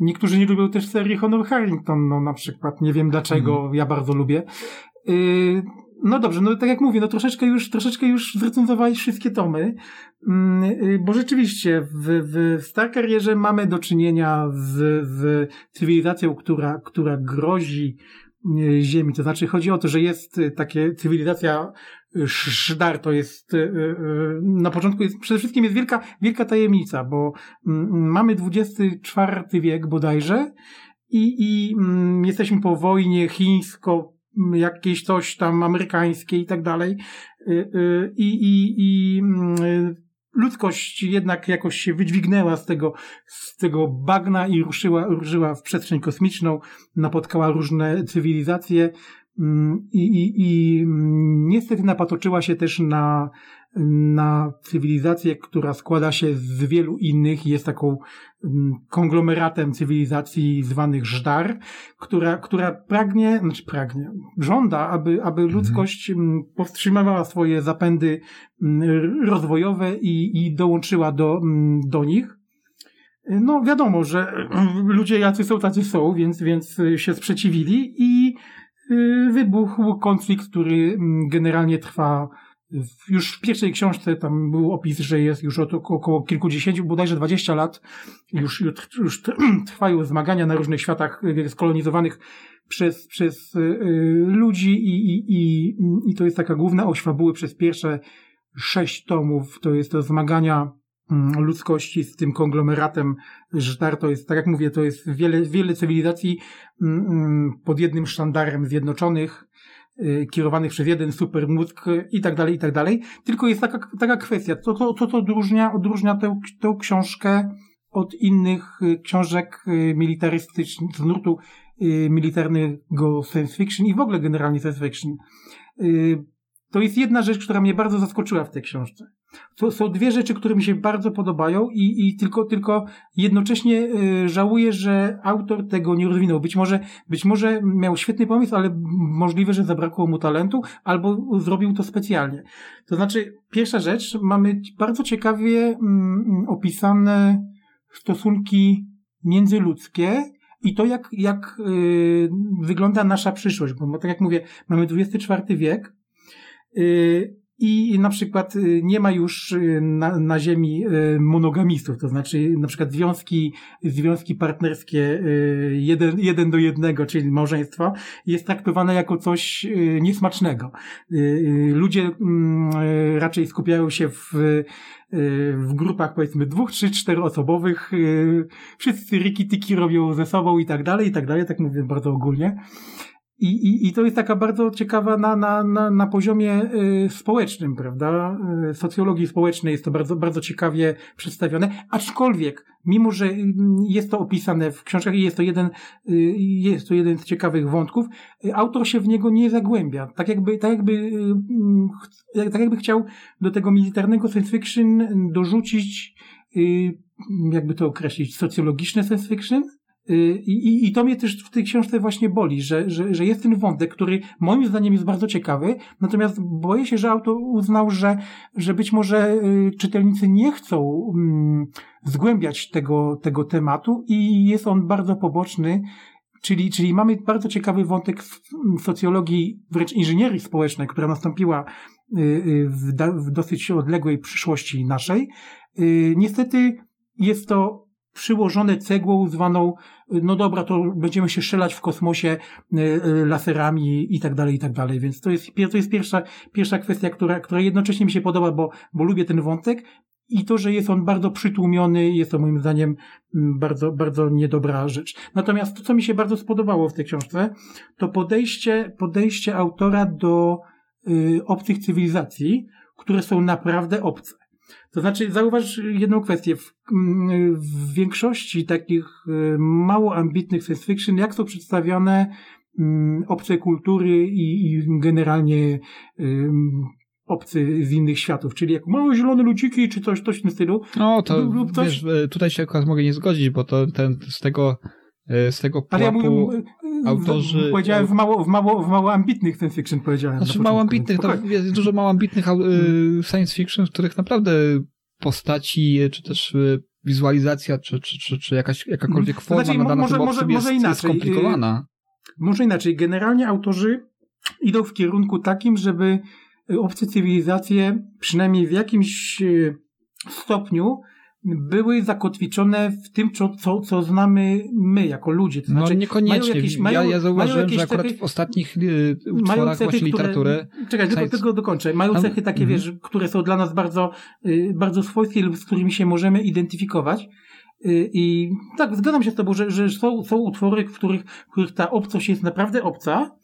Niektórzy nie lubią też serii Honor Harrington, no na przykład, nie wiem dlaczego, mm. ja bardzo lubię. Y, no dobrze, no tak jak mówię, no troszeczkę już, troszeczkę już zrecenzowałeś wszystkie tomy, mm, y, bo rzeczywiście w, w Star Karierze mamy do czynienia z, z cywilizacją, która, która grozi y, Ziemi. To znaczy chodzi o to, że jest y, takie cywilizacja Szdar, to jest na początku jest, przede wszystkim jest wielka, wielka tajemnica, bo mm, mamy XXIV wiek bodajże i, i mm, jesteśmy po wojnie chińsko jakieś coś tam amerykańskie i tak dalej. Y, y, I, i, i mm, ludzkość jednak jakoś się wydźwignęła z tego, z tego bagna i ruszyła, ruszyła w przestrzeń kosmiczną, napotkała różne cywilizacje i, i, i mm, niestety napatoczyła się też na na cywilizację, która składa się z wielu innych i jest taką mm, konglomeratem cywilizacji zwanych Żdar, która, która pragnie, znaczy pragnie, żąda, aby, aby mhm. ludzkość mm, powstrzymywała swoje zapędy mm, rozwojowe i, i dołączyła do, do nich. No wiadomo, że ludzie jacy są, tacy są, więc, więc się sprzeciwili i wybuchł konflikt, który generalnie trwa. Już w pierwszej książce tam był opis, że jest już od około kilkudziesięciu, bodajże dwadzieścia lat, już, już trwają zmagania na różnych światach y, skolonizowanych przez, przez y, ludzi i, i, i, i to jest taka główna oś fabuły przez pierwsze sześć tomów, to jest to zmagania mm, ludzkości z tym konglomeratem Żdar, to jest, tak jak mówię, to jest wiele, wiele cywilizacji mm, mm, pod jednym sztandarem zjednoczonych, Y, kierowanych przez jeden super mózg i tak dalej, i tak dalej. Tylko jest taka, taka kwestia, co to, to, to odróżnia, odróżnia tę, tę książkę od innych y, książek y, militarystycznych, z nurtu militarnego science fiction i w ogóle generalnie science fiction. To jest jedna rzecz, która mnie bardzo zaskoczyła w tej książce. To są dwie rzeczy, które mi się bardzo podobają i, i tylko, tylko jednocześnie y, żałuję, że autor tego nie rozwinął. Być może, być może miał świetny pomysł, ale możliwe, że zabrakło mu talentu, albo zrobił to specjalnie. To znaczy, pierwsza rzecz, mamy bardzo ciekawie mm, opisane stosunki międzyludzkie, i to, jak, jak y, wygląda nasza przyszłość, bo tak jak mówię, mamy XXIV wiek, y, i na przykład y, nie ma już y, na, na ziemi y, monogamistów, to znaczy na przykład związki, związki partnerskie jeden, jeden do jednego, czyli małżeństwo, jest traktowane jako coś niesmacznego. Ludzie mm, raczej skupiają się w, w grupach powiedzmy dwóch, trzy, cztery osobowych, wszyscy riki-tiki robią ze sobą i tak dalej, i tak dalej, tak mówię bardzo ogólnie. I, i, I to jest taka bardzo ciekawa na, na, na, na poziomie y, społecznym, prawda? Y, socjologii społecznej jest to bardzo, bardzo ciekawie przedstawione, aczkolwiek, mimo że y, jest to opisane w książkach i jest to jeden, y, jest to jeden z ciekawych wątków, y, autor się w niego nie zagłębia. Tak jakby, tak jakby, y, tak jakby chciał do tego militarnego science fiction dorzucić, jakby to określić, socjologiczne science fiction, I, I to mnie też w tej książce właśnie boli, że, że, że jest ten wątek, który moim zdaniem jest bardzo ciekawy, natomiast boję się, że autor uznał, że, że być może y, czytelnicy nie chcą mm, zgłębiać tego, tego tematu i jest on bardzo poboczny, czyli, czyli mamy bardzo ciekawy wątek socjologii, wręcz inżynierii społecznej, która nastąpiła y, w, w dosyć odległej przyszłości naszej. Niestety jest to przyłożone cegłą zwaną, no dobra, to będziemy się strzelać w kosmosie y, y, laserami i tak dalej, i tak dalej. Więc to jest, to jest pierwsza, pierwsza kwestia, która, która jednocześnie mi się podoba, bo, bo lubię ten wątek. I to, że jest on bardzo przytłumiony, jest to moim zdaniem mm, bardzo, bardzo niedobra rzecz. Natomiast to, co mi się bardzo spodobało w tej książce, to podejście, podejście autora do y, obcych cywilizacji, które są naprawdę obce. To znaczy, zauważ jedną kwestię. W, mm, w większości takich y, mało ambitnych science fiction, jak są przedstawione mm, obce kultury i, i generalnie obcy z innych światów, czyli jak małe zielone ludziki, czy coś, coś w tym stylu. No to lub coś... wiesz, y, tutaj się akurat mogę nie zgodzić, bo to ten, z tego z tego pułapu Ale ja mówię, autorzy... Powiedziałem w mało, w, mało, w mało ambitnych science fiction powiedziałem. Znaczy mało ambitnych, to jest dużo mało ambitnych hmm. science fiction, w których naprawdę postaci, czy też y, wizualizacja, czy, czy, czy, czy jakaś, jakakolwiek forma znaczy, nadana może, może, jest, może inaczej. jest skomplikowana. Może inaczej. Generalnie autorzy idą w kierunku takim, żeby obce cywilizacje przynajmniej w jakimś y, stopniu były zakotwiczone w tym, co, co, co znamy my jako ludzie. To no, znaczy, no niekoniecznie. Jakieś, mają, ja, ja zauważyłem, że akurat cechy, w ostatnich y, utworach cechy, właśnie literatury... Czekaj, tylko tego dokończę. Mają cechy takie, mm wiesz, które są dla nas bardzo, y, bardzo swojskie lub z którymi się możemy identyfikować. Y, I tak, zgadzam się z tobą, że, że są, są utwory, w których, w których ta obcość jest naprawdę obca.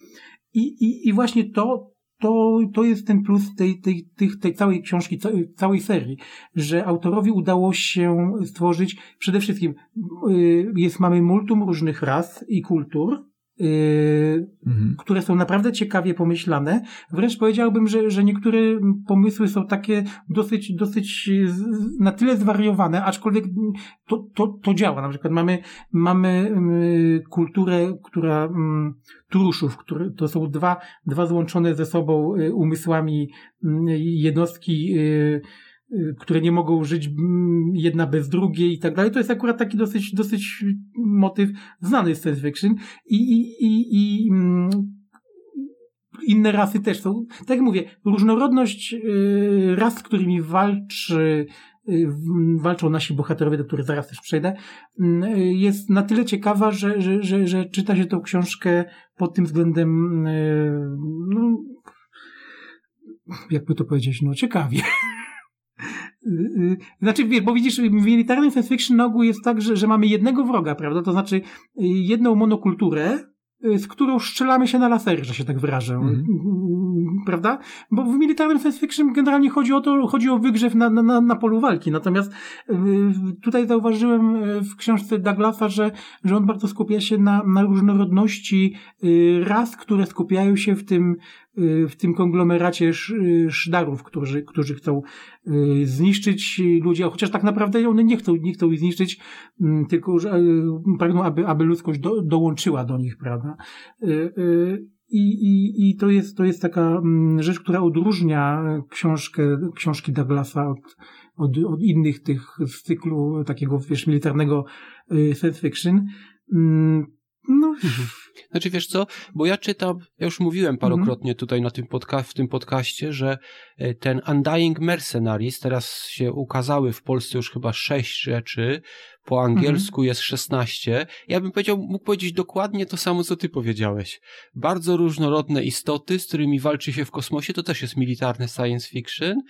I, i, i właśnie to, to, to jest ten plus tej, tej, tej, tej całej książki, całej serii, że autorowi udało się stworzyć przede wszystkim, y, jest, mamy multum różnych ras i kultur, Yy, mhm. które są naprawdę ciekawie pomyślane. Wręcz powiedziałbym, że, że niektóre pomysły są takie dosyć, dosyć na tyle zwariowane, aczkolwiek to, to, to działa. Na przykład mamy, mamy yy, kulturę, która yy, truszów, które, to są dwa, dwa złączone ze sobą y, umysłami jednostki Y, które nie mogą żyć mm, jedna bez drugiej i tak dalej. To jest akurat taki dosyć, dosyć motyw znany z science fiction i, i, i, i mm, inne rasy też są. Tak jak mówię, różnorodność y, ras, z którymi walczy y, walczą nasi bohaterowie, do których zaraz też przejdę, mm, jest na tyle ciekawa, że, że, że, że czyta się tą książkę pod tym względem no, jakby to powiedzieć, no ciekawie. Y, y, znaczy, wiesz, bo widzisz, w militarnym science fiction na ogół jest tak, że, że mamy jednego wroga, prawda? To znaczy y, jedną monokulturę, z którą strzelamy się na lasery, że się tak wyrażę. Mm. Prawda? Bo w militarnym science fiction generalnie chodzi o to, chodzi o wygrzew na, na, na polu walki. Natomiast tutaj zauważyłem w książce Douglasa, że, że on bardzo skupia się na, na różnorodności ras, które skupiają się w tym w tym konglomeracie y, szdarów, którzy, którzy chcą y, zniszczyć ludzi, chociaż tak naprawdę one nie chcą, nie chcą ich zniszczyć, mm, tylko pragną, aby, aby ludzkość do, dołączyła do nich, prawda? I, i, I to jest, to jest taka mm, rzecz, która odróżnia książkę, książki Douglasa od, od, od innych tych z cyklu takiego, wiesz, militarnego science fiction. Mm, no, mhm. Znaczy wiesz co, bo ja czytam, ja już mówiłem parokrotnie tutaj na tym podca- w tym podcaście, że e, ten Undying Mercenaries, teraz się ukazały w Polsce już chyba sześć rzeczy, po angielsku jest 16. Ja bym powiedział, mógł powiedzieć dokładnie to samo, co ty powiedziałeś. Bardzo różnorodne istoty, z którymi walczy się w kosmosie, to też jest militarny science fiction.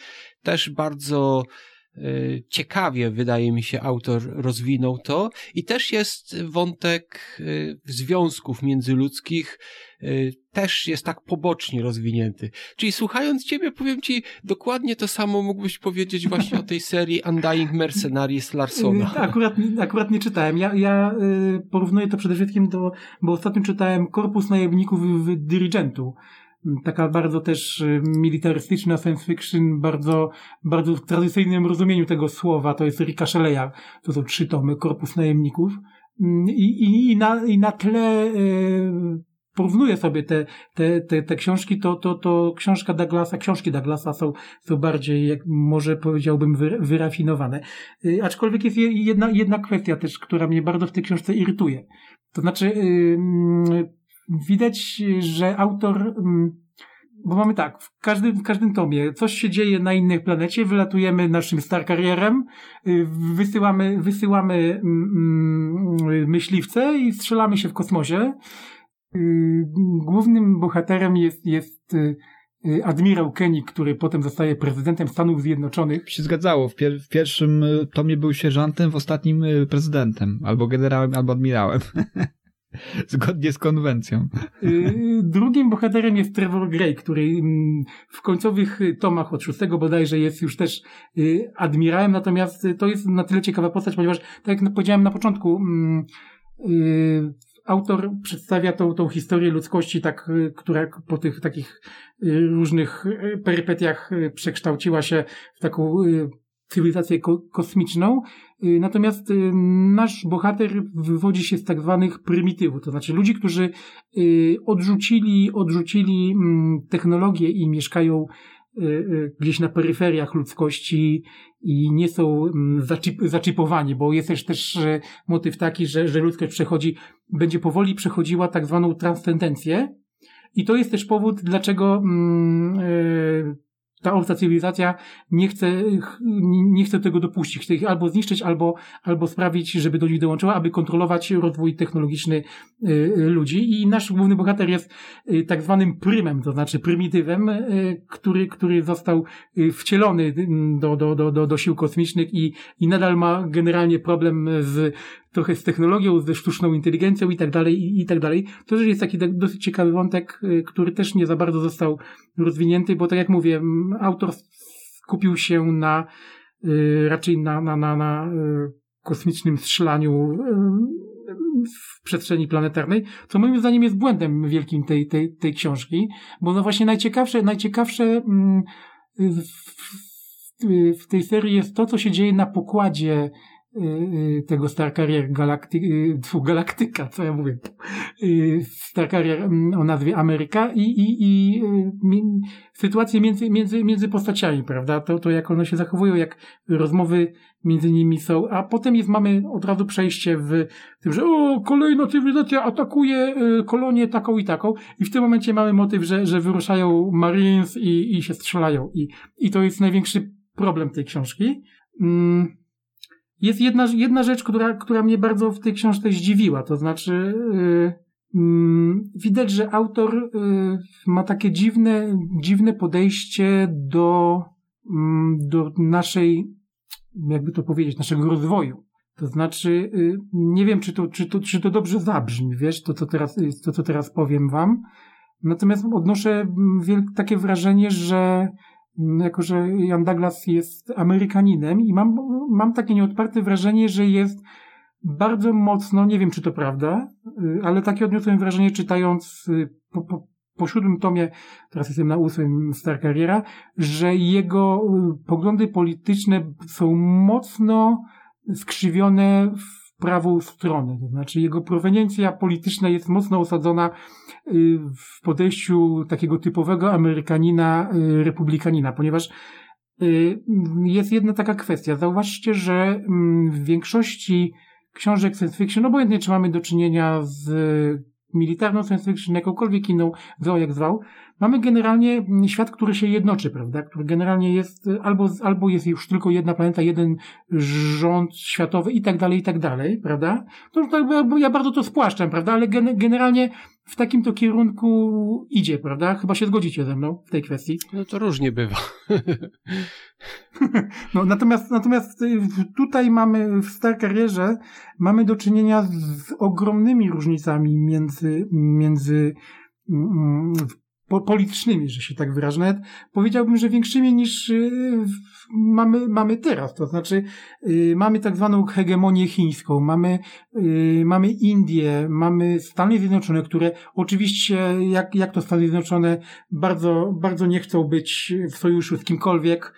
Też bardzo ciekawie, wydaje mi się, autor rozwinął to i też jest wątek y, związków międzyludzkich, y, też jest tak pobocznie rozwinięty. Czyli słuchając ciebie, powiem ci, dokładnie to samo mógłbyś powiedzieć właśnie o tej serii Undying Mercenaries Larsona. Akurat, akurat nie czytałem. Ja, ja y, porównuję to przede wszystkim do, bo ostatnio czytałem Korpus Najemników w Dirigentu. Taka bardzo też y, militarystyczna science fiction, bardzo, bardzo w tradycyjnym rozumieniu tego słowa. To jest Rika Shelley'a. To są trzy tomy Korpus Najemników. I, i, i, na, i na tle y, porównuję sobie te, te, te, te książki, to, to, to książka Douglasa, książki Douglasa są, są bardziej, jak może powiedziałbym, wy, wyrafinowane. Y, aczkolwiek jest je- jedna, jedna kwestia też, która mnie bardzo w tej książce irytuje. To znaczy, y, widać, że autor, y, bo mamy tak, w każdym, w każdym tomie coś się dzieje na innej planecie, wylatujemy naszym Star Carrierem, y, wysyłamy, wysyłamy mm, mm, myśliwce i strzelamy się w kosmosie. Y, Głównym bohaterem jest, jest y, admirał Kenny, który potem zostaje prezydentem Stanów Zjednoczonych. Się zgadzało. W, pier w pierwszym tomie był sierżantem, w ostatnim prezydentem. Albo generałem, albo admirałem. Zgodnie z konwencją. Y, Drugim bohaterem jest Trevor Gray, który mm, w końcowych tomach od szóstego bodajże jest już też y, admirałem, natomiast to jest na tyle ciekawa postać, ponieważ, tak jak powiedziałem na początku, mm, y, autor przedstawia tą, tą historię ludzkości, tak, która po tych takich różnych perypetiach przekształciła się w taką cywilizację ko- kosmiczną. Y, Natomiast y, nasz bohater wywodzi się z tak zwanych prymitywów, to znaczy ludzi, którzy y, odrzucili, odrzucili mm, technologię i mieszkają gdzieś na peryferiach ludzkości i nie są mm, zaczip, zaczipowani, bo jest też, też motyw taki, że, że ludzkość przechodzi, będzie powoli przechodziła tak zwaną transcendencję i to jest też powód, dlaczego e, ta obca cywilizacja nie chce, ch- nie chce tego dopuścić. Chce ich albo zniszczyć, albo, albo sprawić, żeby do nich dołączyła, aby kontrolować rozwój technologiczny y, y, ludzi. I nasz główny bohater jest y, tak zwanym prymem, to znaczy prymitywem, który, który został wcielony do, do, do, do, do sił kosmicznych i, i nadal ma generalnie problem z trochę z technologią, ze sztuczną inteligencją i tak dalej, i, tak dalej. To też jest taki tak dosyć ciekawy wątek, y, który też nie za bardzo został rozwinięty, bo tak jak mówię, autor skupił się na y, raczej na, na, na, na y, kosmicznym strzelaniu w przestrzeni planetarnej, co moim zdaniem jest błędem wielkim tej, tej, tej książki, bo no właśnie najciekawsze, najciekawsze mm, w, w, tej serii jest to, co się dzieje na pokładzie tego Star Carrier Galacty, y, Galaktyka, co ja mówię, y, Star Carrier mm, o nazwie Ameryka i, i, i y, sytuacje między, między, między postaciami, prawda? To, to jak one się zachowują, jak rozmowy między nimi są, a potem jest, mamy od razu przejście w tym, że o, kolejna cywilizacja atakuje y, kolonię taką i taką i w tym momencie mamy motyw, że, że wyruszają Marines i, i się strzelają i, i to jest największy problem tej książki. Mm. Jest jedna, jedna rzecz, która, która mnie bardzo w tej książce zdziwiła, to znaczy yy, widać, że autor y, ma takie dziwne, dziwne podejście do, mm, do naszej, jakby to powiedzieć, naszego rozwoju. To znaczy, y, nie wiem, czy to, czy to, czy to dobrze zabrzmi, wiesz, to co teraz, to, co teraz powiem wam. Natomiast odnoszę mm, takie wrażenie, że jako, że Jan Douglas jest Amerykaninem i mam, mam takie nieodparte wrażenie, że jest bardzo mocno, nie wiem czy to prawda, y, ale takie odniosłem wrażenie czytając y, po, po, po siódmym tomie, teraz jestem na ósmym Star Carriera, że jego y, poglądy polityczne są mocno skrzywione w prawą stronę. To znaczy jego proweniencja polityczna jest mocno osadzona y, w podejściu takiego typowego Amerykanina, y, republikanina, ponieważ y, jest jedna taka kwestia. Zauważcie, że mm, w większości książek science fiction, obojętnie czy mamy do czynienia z militarną science fiction, jakąkolwiek inną, zwał jak zwał, mamy generalnie świat, który się jednoczy, prawda? Który generalnie jest, albo, albo jest już tylko jedna planeta, jeden rząd światowy i tak dalej, i tak dalej, prawda? No, to, ja bardzo to spłaszczam, prawda? Ale gen, generalnie w takim to kierunku idzie, prawda? Chyba się zgodzicie ze mną w tej kwestii. No to różnie bywa. no, natomiast, natomiast tutaj mamy w Star Karierze mamy do czynienia z ogromnymi różnicami między, między mm, politycznymi, że się tak wyrażę. Nawet powiedziałbym, że większymi niż y, mamy, mamy teraz. To znaczy, y, mamy tak zwaną hegemonię chińską, mamy, y, mamy Indie, mamy Stany Zjednoczone, które oczywiście, jak, jak to Stany Zjednoczone, bardzo, bardzo nie chcą być w sojuszu z kimkolwiek,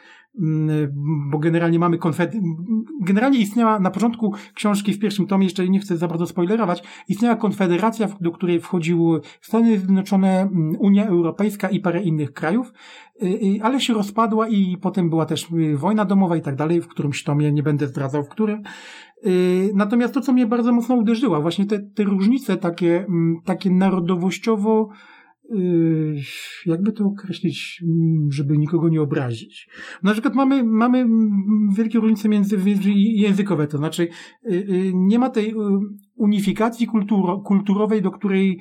bo generalnie mamy konfed... Generalnie istniała na początku książki w pierwszym tomie, jeszcze nie chcę za bardzo spoilerować, istniała konfederacja, do której wchodziły Stany Zjednoczone, mm, Unia Europejska i parę innych krajów, y, y, ale się rozpadła i potem była też y, wojna domowa i tak dalej, w którymś tomie, nie będę zdradzał w którym. Natomiast to, co mnie bardzo mocno uderzyło, właśnie te, te różnice takie, mm, takie narodowościowo jakby to określić, mm, żeby nikogo nie obrazić. Na przykład mamy, mamy wielkie różnice między, językowe, to znaczy yy, yy, nie ma tej unifikacji kulturo, kulturowej, do której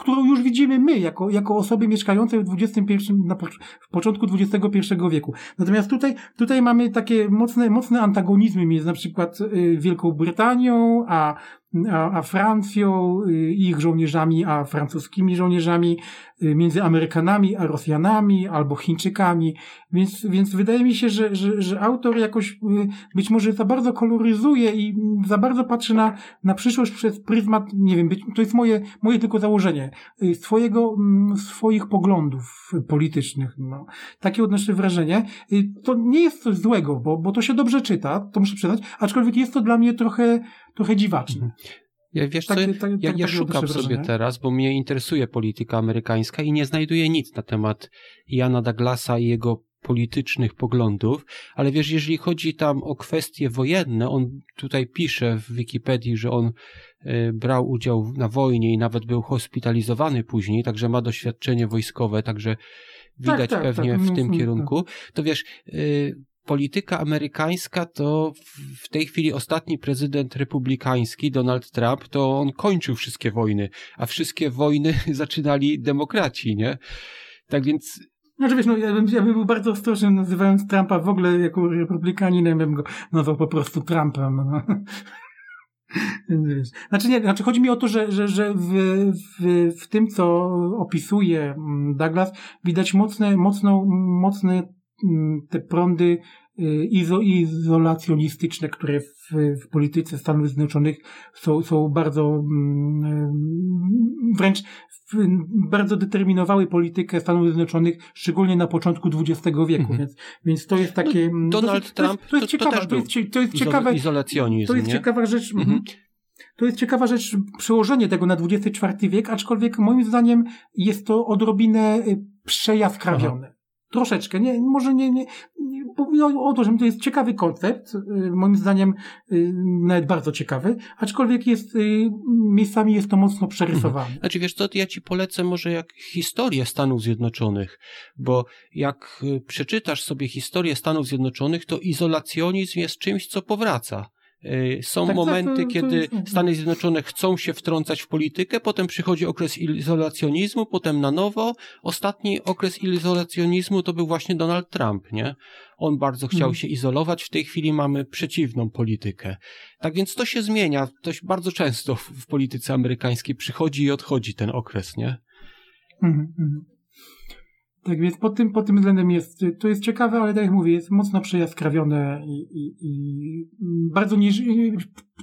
którą już widzimy my, jako, jako osoby mieszkające w XXI, na, w początku XXI wieku. Natomiast tutaj, tutaj mamy takie mocne, mocne antagonizmy między na przykład Wielką Brytanią, a a, a Francją, y, ich żołnierzami, a francuskimi żołnierzami, y, między Amerykanami a Rosjanami albo Chińczykami. Więc, więc wydaje mi się, że, że, że autor jakoś y, być może za bardzo koloryzuje i za bardzo patrzy na, na przyszłość przez pryzmat, nie wiem, być, to jest moje, moje tylko założenie, swojego, mm, swoich poglądów politycznych. No. Takie odnoszę wrażenie. To nie jest coś złego, bo, bo to się dobrze czyta, to muszę przyznać, aczkolwiek jest to dla mnie trochę trochę dziwaczny. Mhm. Ja wiesz tak, co, tak, tak, ja, ja szukam sobie teraz, bo mnie interesuje polityka amerykańska i nie znajduję nic na temat Jana Douglasa i jego politycznych poglądów, ale wiesz, jeżeli chodzi tam o kwestie wojenne, on tutaj pisze w Wikipedii, że on y, brał udział na wojnie i nawet był hospitalizowany później, także ma doświadczenie wojskowe, także widać tak, tak, pewnie tak, w tym kierunku. To wiesz, y, polityka amerykańska to w tej chwili ostatni prezydent republikański, Donald Trump, to on kończył wszystkie wojny, a wszystkie wojny zaczynali demokraci, nie? Tak więc znaczy wiesz, no, ja, bym, ja bym był bardzo ostrożny nazywając Trumpa w ogóle jako republikaninem, bym go nazwał po prostu Trumpem. No. Znaczy nie, znaczy chodzi mi o to, że, że, że w, w, w tym, co opisuje mm, Douglas, widać mocne, mocno, mocne mm, te prądy Y, izo, izolacjonistyczne, które w, w polityce Stanów Zjednoczonych są, są bardzo mm, wręcz bardzo determinowały politykę Stanów Zjednoczonych, szczególnie na początku XX wieku, mhm. więc, więc to jest takie... No, Donald to jest, Trump to jest, to ciekawe, to, to jest, to jest ciekawe, izolacjonizm, to jest nie? ciekawa rzecz, mhm. mhm. To jest ciekawa rzecz, przełożenie tego na XXIV wiek, aczkolwiek moim zdaniem jest to odrobinę y, przejaskrawione. Aha. Troszeczkę, nie, może nie, nie, nie no, o to, że to jest ciekawy koncept, y, moim zdaniem y, nawet bardzo ciekawy, aczkolwiek jest, y, miejscami jest to mocno przerysowane. Znaczy wiesz co, ja ci polecę może jak historię Stanów Zjednoczonych, bo jak przeczytasz sobie historię Stanów Zjednoczonych, to izolacjonizm jest czymś, co powraca. Y, są tak, tak momenty, tak, to, kiedy to Stany Zjednoczone chcą się wtrącać w politykę, potem przychodzi okres izolacjonizmu, potem na nowo. Ostatni okres izolacjonizmu to był właśnie Donald Trump, nie? On bardzo chciał hmm. się izolować, w tej chwili mamy przeciwną politykę. Tak więc to się zmienia, to bardzo często w, w polityce amerykańskiej przychodzi i odchodzi ten okres, nie? Hmm, hmm. Tak więc pod tym, pod tym względem jest, to jest ciekawe, ale tak jak mówię, jest mocno przejaskrawione i, i, i bardzo nie,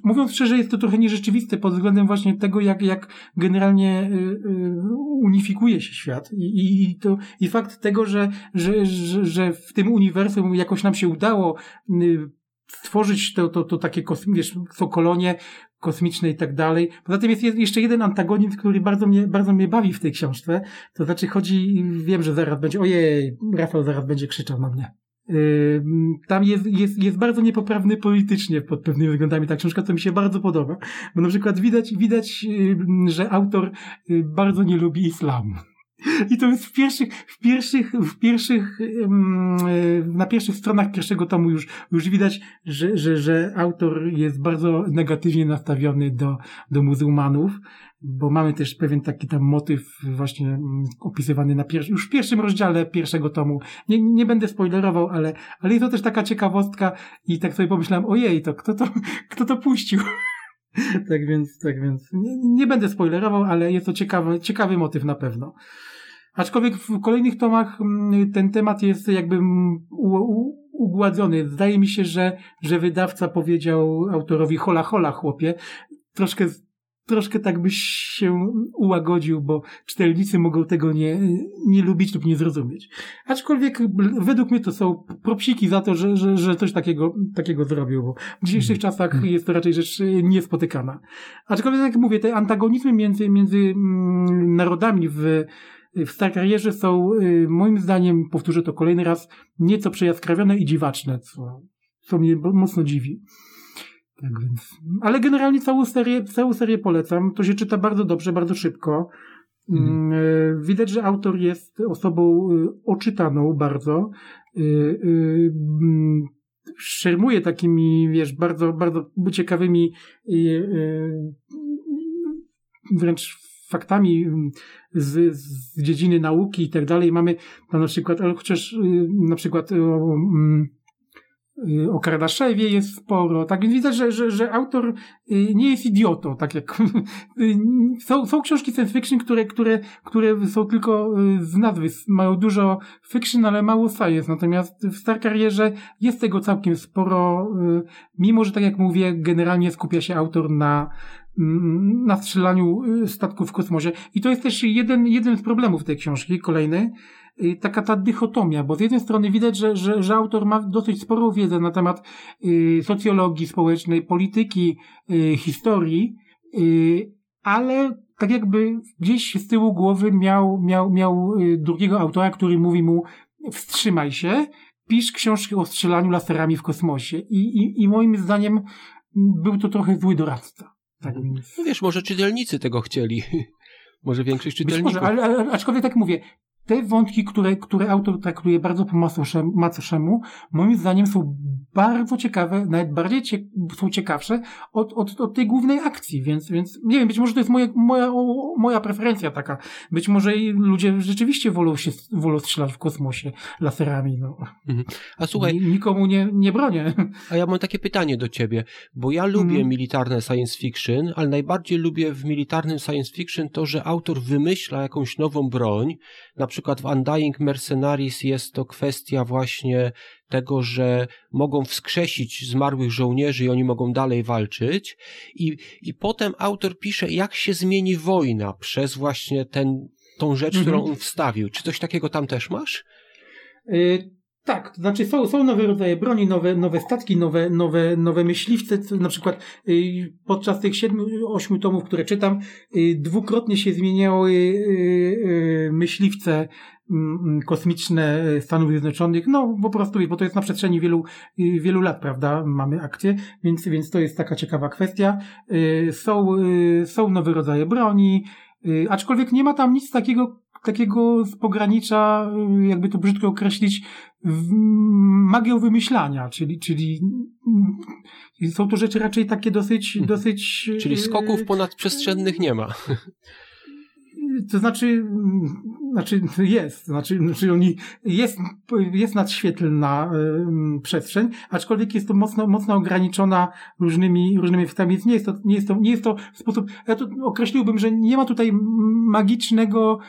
mówiąc szczerze, jest to trochę nierzeczywiste pod względem właśnie tego, jak, jak generalnie y, y, unifikuje się świat. I, i, to, i fakt tego, że, że, że, że w tym uniwersum jakoś nam się udało y, stworzyć to, to, to takie, wiesz, są kolonie kosmiczne i tak dalej. Poza tym jest jeszcze jeden antagonizm, który bardzo mnie, bardzo mnie bawi w tej książce. To znaczy chodzi, wiem, że zaraz będzie, ojej, Rafał zaraz będzie krzyczał na mnie. Yy, tam jest, jest, jest bardzo niepoprawny politycznie pod pewnymi względami ta książka, co mi się bardzo podoba. Bo na przykład widać, widać yy, że autor yy, bardzo nie lubi islamu. I to jest w pierwszych, w pierwszych, w pierwszych, na pierwszych stronach pierwszego tomu już, już widać, że, że, że autor jest bardzo negatywnie nastawiony do, do muzułmanów, bo mamy też pewien taki tam motyw właśnie mm, opisywany na pierwszy, już w pierwszym rozdziale pierwszego tomu. Nie, nie będę spoilerował, ale, ale jest to też taka ciekawostka i tak sobie pomyślałem, ojej, to kto to, kto to puścił? tak więc, tak więc, nie, nie, będę spoilerował, ale jest to ciekawy, ciekawy motyw na pewno. Aczkolwiek w kolejnych tomach mm, ten temat jest jakby mm, u, u, ugładzony. Zdaje mi się, że, że wydawca powiedział autorowi hola hola chłopie. Troszkę, troszkę tak byś się ułagodził, bo czytelnicy mogą tego nie, nie lubić lub nie zrozumieć. Aczkolwiek według mnie to są propsiki za to, że, że, że coś takiego, takiego zrobił, bo w dzisiejszych mm. czasach mm. jest to raczej rzecz niespotykana. Aczkolwiek, jak mówię, te antagonizmy między, między mm, narodami w w Star Karierze są, y, moim zdaniem, powtórzę to kolejny raz, nieco przejaskrawione i dziwaczne, co, co mnie mocno dziwi. Tak więc. Ale generalnie całą serię, całą serię polecam. To się czyta bardzo dobrze, bardzo szybko. Mhm. Y, widać, że autor jest osobą y, oczytaną bardzo. Mm, szermuje takimi, wiesz, bardzo, bardzo ciekawymi wręcz faktami mm, z, z dziedziny nauki i tak dalej. Mamy tam na przykład, ale chociaż y, na przykład o, mm, o Kardaszewie jest sporo. Tak więc widać, że, że, że autor y, nie jest idiotą, tak jak są, są książki science fiction, które, które, które są tylko z nazwy, mają dużo fiction, ale mało science. Natomiast w Star Karierze jest tego całkiem sporo, mimo że tak jak mówię, generalnie skupia się autor na, na strzelaniu y, statków w kosmosie. I to jest też jeden, jeden z problemów tej książki, kolejny, y, taka ta dychotomia, bo z jednej strony widać, że, że, że autor ma dosyć sporą wiedzę na temat y, socjologii społecznej, polityki, y, historii, y, ale tak jakby gdzieś z tyłu głowy miał, miał, miał drugiego autora, który mówi mu wstrzymaj się, pisz książki o strzelaniu laserami w kosmosie. I, i, i moim zdaniem był to trochę zły doradca. Tak No wiesz, może czytelnicy tego chcieli. może większość czytelników. Być może, ale, ale aczkolwiek tak mówię, te wątki, które, które autor traktuje bardzo po macoszemu, moim zdaniem są bardzo ciekawe, nawet bardziej cie, są ciekawsze od, od, od tej głównej akcji, więc, więc nie wiem, być może to jest moja, moja, moja preferencja taka. Być może ludzie rzeczywiście wolą się, wolą strzelać w kosmosie laserami, no. Mhm. A słuchaj. nikomu nie, nie bronię. A ja mam takie pytanie do ciebie, bo ja lubię mhm. militarne science fiction, ale najbardziej lubię w militarnym science fiction to, że autor wymyśla jakąś nową broń, na przykład w Undying Mercenaries jest to kwestia właśnie tego, że mogą wskrzesić zmarłych żołnierzy i oni mogą dalej walczyć. I, i potem autor pisze, jak się zmieni wojna przez właśnie ten, tą rzecz, mhm. którą on wstawił. Czy coś takiego tam też masz? Y tak, to znaczy są, są nowe rodzaje broni, nowe, nowe statki, nowe, nowe, nowe myśliwce. Na przykład y, podczas tych siedmiu, ośmiu tomów, które czytam, y, dwukrotnie się zmieniały y, myśliwce mm, mm, kosmiczne Stanów Zjednoczonych, no po prostu, bo to jest na przestrzeni wielu, wielu lat, prawda, mamy akcje, więc, więc to jest taka ciekawa kwestia. Są, są nowe rodzaje broni, aczkolwiek nie ma tam nic takiego, takiego z pogranicza, jakby to brzydko określić, magią wymyślania, czyli, czyli są to rzeczy raczej takie dosyć, mhm. dosyć... Czyli skoków ponadprzestrzennych nie ma. To znaczy, znaczy jest, znaczy, znaczy oni, jest, jest nadświetlna y, przestrzeń, aczkolwiek jest to mocno, mocno ograniczona różnymi, różnymi efektami, więc nie jest to, nie jest to, nie jest to w sposób, ja to określiłbym, że nie ma tutaj magicznego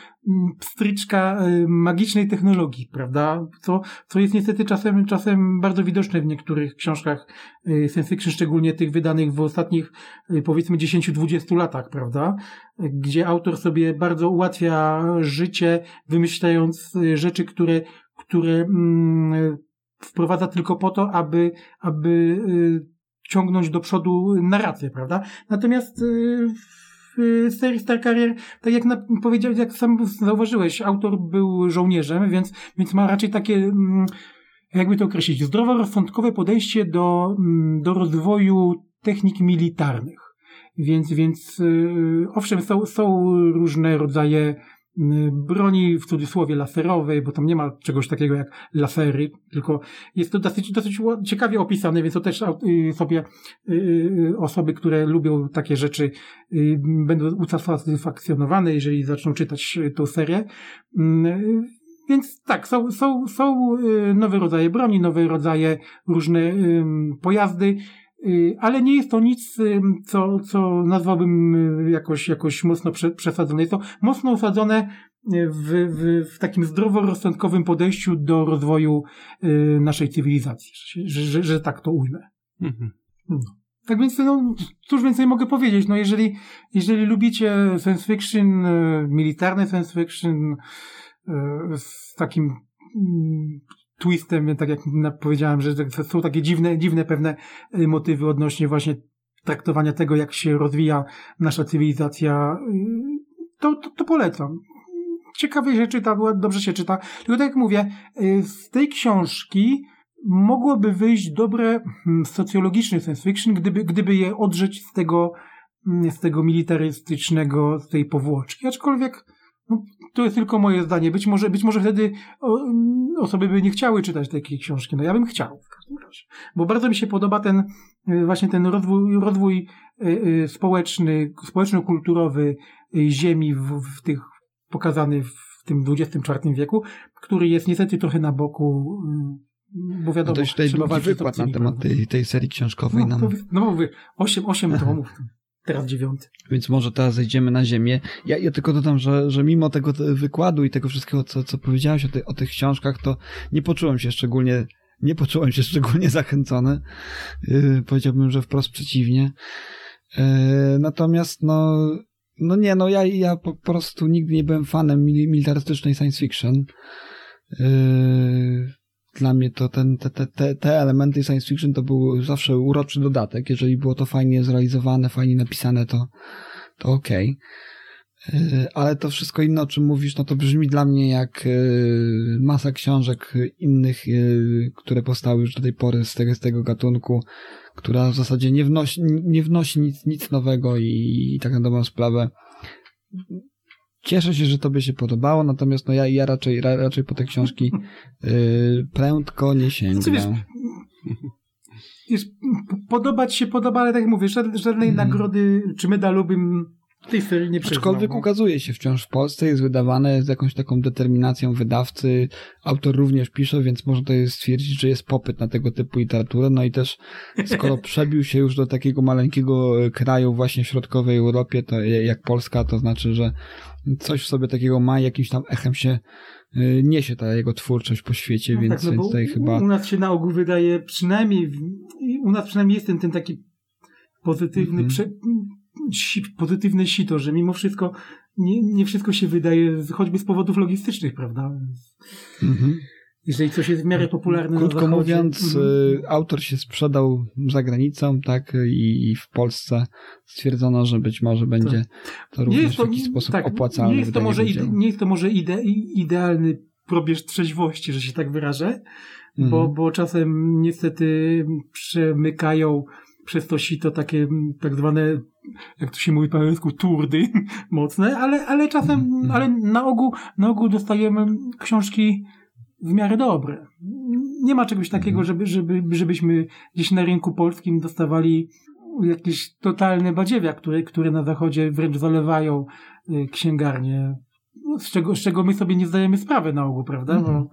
pstryczka y, magicznej technologii, prawda? Co, co jest niestety czasem, czasem bardzo widoczne w niektórych książkach y, science fiction, szczególnie tych wydanych w ostatnich, y, powiedzmy, 10-20 latach, prawda? Gdzie autor sobie bardzo ułatwia życie, wymyślając rzeczy, które, które mm, wprowadza tylko po to, aby, aby ciągnąć do przodu narrację, prawda? Natomiast serii Star Carrier, tak jak na, powiedziałeś, jak sam zauważyłeś, autor był żołnierzem, więc, więc ma raczej takie, mm, jakby to określić, zdroworozsądkowe podejście do, mm, do rozwoju technik militarnych. Więc, więc yy, owszem, są, są różne rodzaje broni w cudzysłowie laserowej, bo tam nie ma czegoś takiego jak lasery, tylko jest to dosyć, dosyć ciekawie opisane, więc to też yy, sobie osoby, które lubią takie rzeczy, będą usatysfakcjonowane, jeżeli zaczną czytać tą serię. Więc tak, są, są, są nowe rodzaje broni, nowe rodzaje różne pojazdy, Y, ale nie jest to nic, y, co, co nazwałbym y, jakoś, jakoś mocno przesadzone. Jest to mocno osadzone w, w, w takim zdroworozsądkowym podejściu do rozwoju naszej cywilizacji, że, że, że tak to ujmę. Mhm. No. Tak więc, no, cóż więcej mogę powiedzieć? No, jeżeli, jeżeli lubicie science fiction, militarne science fiction, z takim twistem, tak jak powiedziałem, że są takie dziwne, dziwne pewne y, motywy odnośnie właśnie traktowania tego, jak się rozwija nasza cywilizacja, y, to, to, to polecam. Ciekawie się czyta, dobrze się czyta. Tylko tak jak mówię, y, z tej książki mogłoby wyjść dobre hmm, socjologiczne science fiction, gdyby, gdyby je odrzeć z tego, mm, z tego militarystycznego, z tej powłoczki. Aczkolwiek no, to jest tylko moje zdanie. Być może, być może wtedy osoby by nie chciały czytać takiej książki. No ja bym chciał w każdym razie. Bo bardzo mi się podoba ten y, właśnie ten rozwój, rozwój y, y, społeczny, społeczno-kulturowy ziemi w, w tych pokazany w tym XXIV wieku, który jest niestety trochę na boku bo wiadomo, no to tutaj długi wykład na temat tej, tej serii książkowej. No, nam... no mówię, osiem, osiem tomów. Teraz dziewiąty. Więc może teraz zejdziemy na ziemię. Ja, ja tylko dodam, że, że mimo tego wykładu i tego wszystkiego, co, co powiedziałeś o, ty, o tych książkach, to nie poczułem się szczególnie nie poczułem się szczególnie zachęcony. Yy, powiedziałbym, że wprost przeciwnie. Yy, natomiast no, no nie, no ja, ja po prostu nigdy nie byłem fanem militarystycznej science fiction. Yy, dla mnie to ten, te, te, te elementy science fiction to był zawsze uroczy dodatek. Jeżeli było to fajnie zrealizowane, fajnie napisane, to, to okej. Okay. Ale to wszystko inne, o czym mówisz, no to brzmi dla mnie jak e, masa książek innych, e, które powstały już do tej pory z tego, z tego gatunku, która w zasadzie nie wnosi, nie wnosi nic, nic nowego i, i tak na dobrą sprawę Cieszę się, że tobie się podobało, natomiast no ja, ja raczej, ra, raczej po te książki yy, prędko nie sięgnę. Znaczy, wiesz, wiesz, podobać się podoba, ale tak jak mówię, żadnej hmm. nagrody czy medalu bym tej serii nie przyznał. Aczkolwiek ukazuje się wciąż w Polsce, jest wydawane z jakąś taką determinacją wydawcy. Autor również pisze, więc można to stwierdzić, że jest popyt na tego typu literaturę. No i też skoro przebił się już do takiego maleńkiego kraju właśnie w środkowej Europie, to jak Polska, to znaczy, że coś w sobie takiego ma, jakimś tam echem się y, niesie ta jego twórczość po świecie, no więc, tak, no więc tutaj chyba... U nas się na ogół wydaje, przynajmniej, u nas przynajmniej jest ten, ten taki pozytywny, mm -hmm. prze, si, pozytywne sito, że mimo wszystko nie, nie wszystko się wydaje, choćby z powodów logistycznych, prawda? Mm -hmm jeżeli coś jest w miarę popularne Krótko mówiąc, y, autor się sprzedał za granicą, tak, i, i, w Polsce stwierdzono, że być może będzie tak. to również to, w jakiś sposób tak, opłacalne. Nie jest to może, ide, nie jest to może ide, idealny probierz trzeźwości, że się tak wyrażę, mhm. bo, bo czasem niestety przemykają przez to sito takie tak zwane jak to się mówi po angielsku, turdy mocne, ale, ale czasem, mhm. ale na ogół, na ogół dostajemy książki w miarę dobre. Nie ma czegoś takiego, mhm. żeby, żeby, żebyśmy gdzieś na rynku polskim dostawali jakieś totalne badziewia, które, które na zachodzie wręcz zalewają y, księgarnie, z czego, z czego my sobie nie zdajemy sprawy na ogół, prawda? Mm -hmm.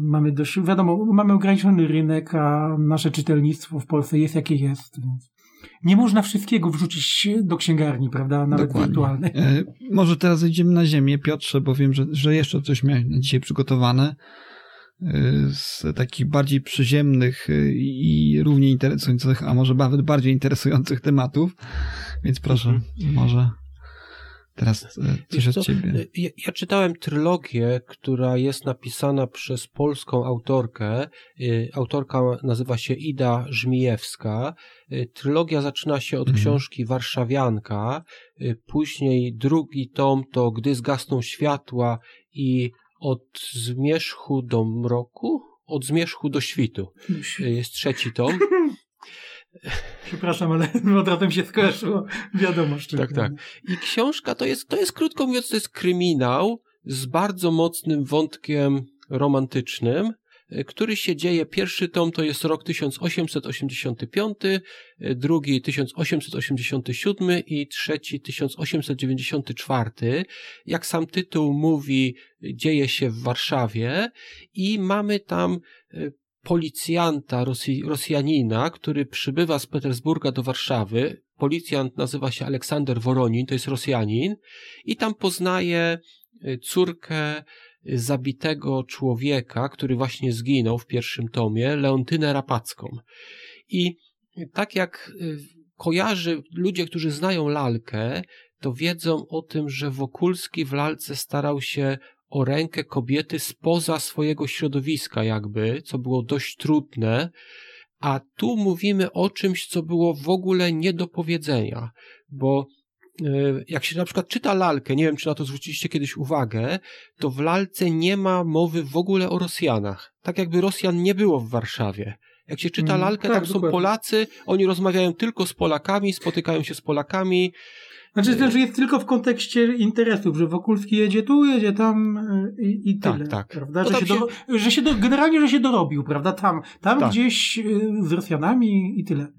mamy dość, wiadomo, mamy ograniczony rynek, a nasze czytelnictwo w Polsce jest jakie jest, więc nie można wszystkiego wrzucić do księgarni, prawda? Nawet Dokładnie. wirtualnej. E, może teraz idziemy na ziemię, Piotrze, bo wiem, że, że jeszcze coś miałeś na dzisiaj przygotowane e, z takich bardziej przyziemnych e, i równie interesujących, a może nawet bardziej interesujących tematów. Więc proszę, mhm. może Teraz e, coś od ciebie. E, ja, ja, czytałem trylogię, która jest napisana przez polską autorkę. E, autorka nazywa się Ida Żmijewska. Trylogia zaczyna się od mhm. książki Warszawianka. Później drugi tom to Gdy zgasną światła i od zmierzchu do mroku Od zmierzchu do świtu. Jest trzeci tom. Przepraszam, ale od razu mi się skojarzyło. Wiadomo, szczerze. Tak, tak. I książka to jest, to jest krótko mówiąc, to jest kryminał z bardzo mocnym wątkiem romantycznym, y, który się dzieje. Pierwszy tom to jest rok 1885, y, drugi 1887 i trzeci 1894. Jak sam tytuł mówi, dzieje się w Warszawie i mamy tam y, policjanta Rosji, Rosjanina, który przybywa z Petersburga do Warszawy. Policjant nazywa się Aleksander Woronin, to jest Rosjanin i tam poznaje y, córkę zabitego człowieka, który właśnie zginął w pierwszym tomie, Leontynę Rapacką. I tak jak y, kojarzy ludzie, którzy znają lalkę, to wiedzą o tym, że Wokulski w lalce starał się o rękę kobiety spoza swojego środowiska, jakby, co było dość trudne, a tu mówimy o czymś, co było w ogóle nie do powiedzenia, bo e, jak się na przykład czyta lalkę, nie wiem czy na to zwróciliście kiedyś uwagę, to w lalce nie ma mowy w ogóle o Rosjanach. Tak jakby Rosjan nie było w Warszawie. Jak się czyta Mm, lalkę, tak, tam są dokładnie. Polacy, oni rozmawiają tylko z Polakami, spotykają się z Polakami, Znaczy, znaczy jest tylko w kontekście interesów, że Wokulski jedzie tu, jedzie tam y, i, i Tak, tyle. tak. Prawda? No Że, tam się do, że się do, generalnie, że się dorobił, prawda? Tam, tam Tak. gdzieś y, z Rosjanami i tyle.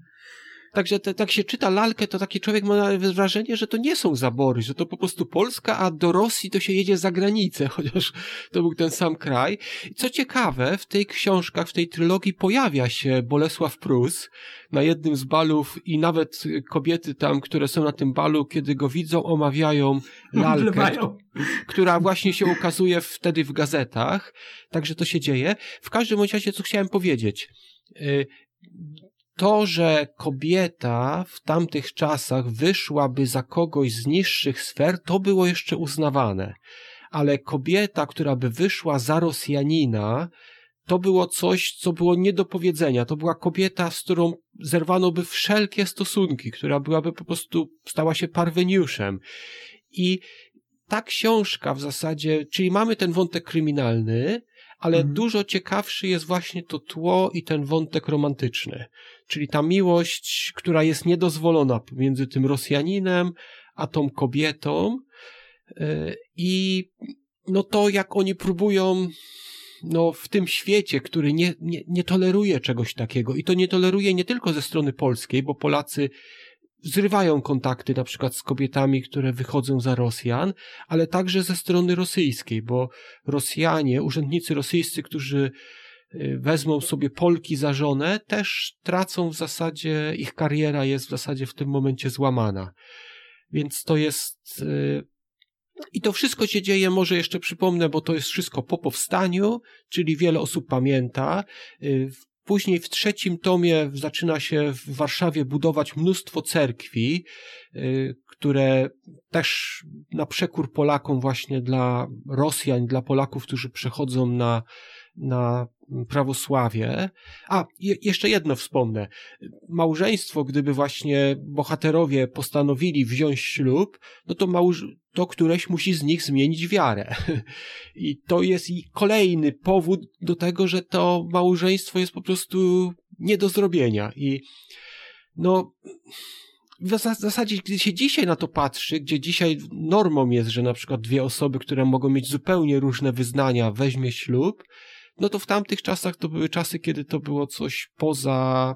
Także te, tak się czyta lalkę, to taki człowiek ma wrażenie, że to nie są zabory, że to po prostu Polska, a do Rosji to się jedzie za granicę, chociaż to był ten sam kraj. I Co ciekawe, w tej książkach, w tej trylogii pojawia się Bolesław Prus na jednym z balów i nawet kobiety tam, które są na tym balu, kiedy go widzą, omawiają lalkę, która właśnie się ukazuje wtedy w gazetach. Także to się dzieje. W każdym razie, co chciałem powiedzieć. To, że kobieta w tamtych czasach wyszłaby za kogoś z niższych sfer, to było jeszcze uznawane. Ale kobieta, która by wyszła za Rosjanina, to było coś, co było nie do powiedzenia. To była kobieta, z którą zerwano by wszelkie stosunki, która byłaby po prostu, stała się parweniuszem. I ta książka w zasadzie, czyli mamy ten wątek kryminalny, ale Mhm. dużo ciekawszy jest właśnie to tło i ten wątek romantyczny. Czyli ta miłość, która jest niedozwolona między tym Rosjaninem a tą kobietą. Yy, I no to, jak oni próbują no, w tym świecie, który nie, nie, nie toleruje czegoś takiego i to nie toleruje nie tylko ze strony polskiej, bo Polacy zrywają kontakty na przykład z kobietami, które wychodzą za Rosjan, ale także ze strony rosyjskiej, bo Rosjanie, urzędnicy rosyjscy, którzy wezmą sobie Polki za żonę, też tracą w zasadzie, ich kariera jest w zasadzie w tym momencie złamana. Więc to jest. y, I to wszystko się dzieje, może jeszcze przypomnę, bo to jest wszystko po powstaniu, czyli wiele osób pamięta. Y, Później w trzecim tomie zaczyna się w Warszawie budować mnóstwo cerkwi, y, które też na przekór Polakom właśnie dla Rosjan, dla Polaków, którzy przechodzą na, na prawosławie. A, je, jeszcze jedno wspomnę. Małżeństwo, gdyby właśnie bohaterowie postanowili wziąć ślub, no to, małż, to któreś musi z nich zmienić wiarę. I to jest i kolejny powód do tego, że to małżeństwo jest po prostu nie do zrobienia. I no, w zas- w zasadzie, gdy się dzisiaj na to patrzy, gdzie dzisiaj normą jest, że na przykład dwie osoby, które mogą mieć zupełnie różne wyznania, weźmie ślub, no to w tamtych czasach to były czasy, kiedy to było coś poza,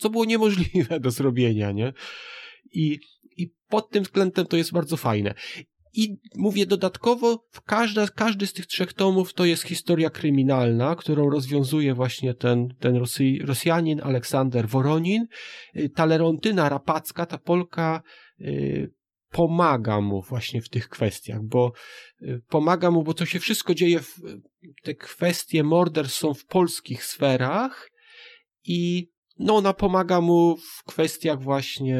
co było niemożliwe do zrobienia, nie? I, i pod tym względem to jest bardzo fajne. I mówię dodatkowo, w każda, każdy z tych trzech tomów to jest historia kryminalna, którą rozwiązuje właśnie ten, ten Rosy, Rosjanin Aleksander Woronin. Y, Ta Lerontyna Rapacka, ta Polka, y, pomaga mu właśnie w tych kwestiach, bo y, pomaga mu, bo to się wszystko dzieje, w, te kwestie morderstw są w polskich sferach i no ona pomaga mu w kwestiach właśnie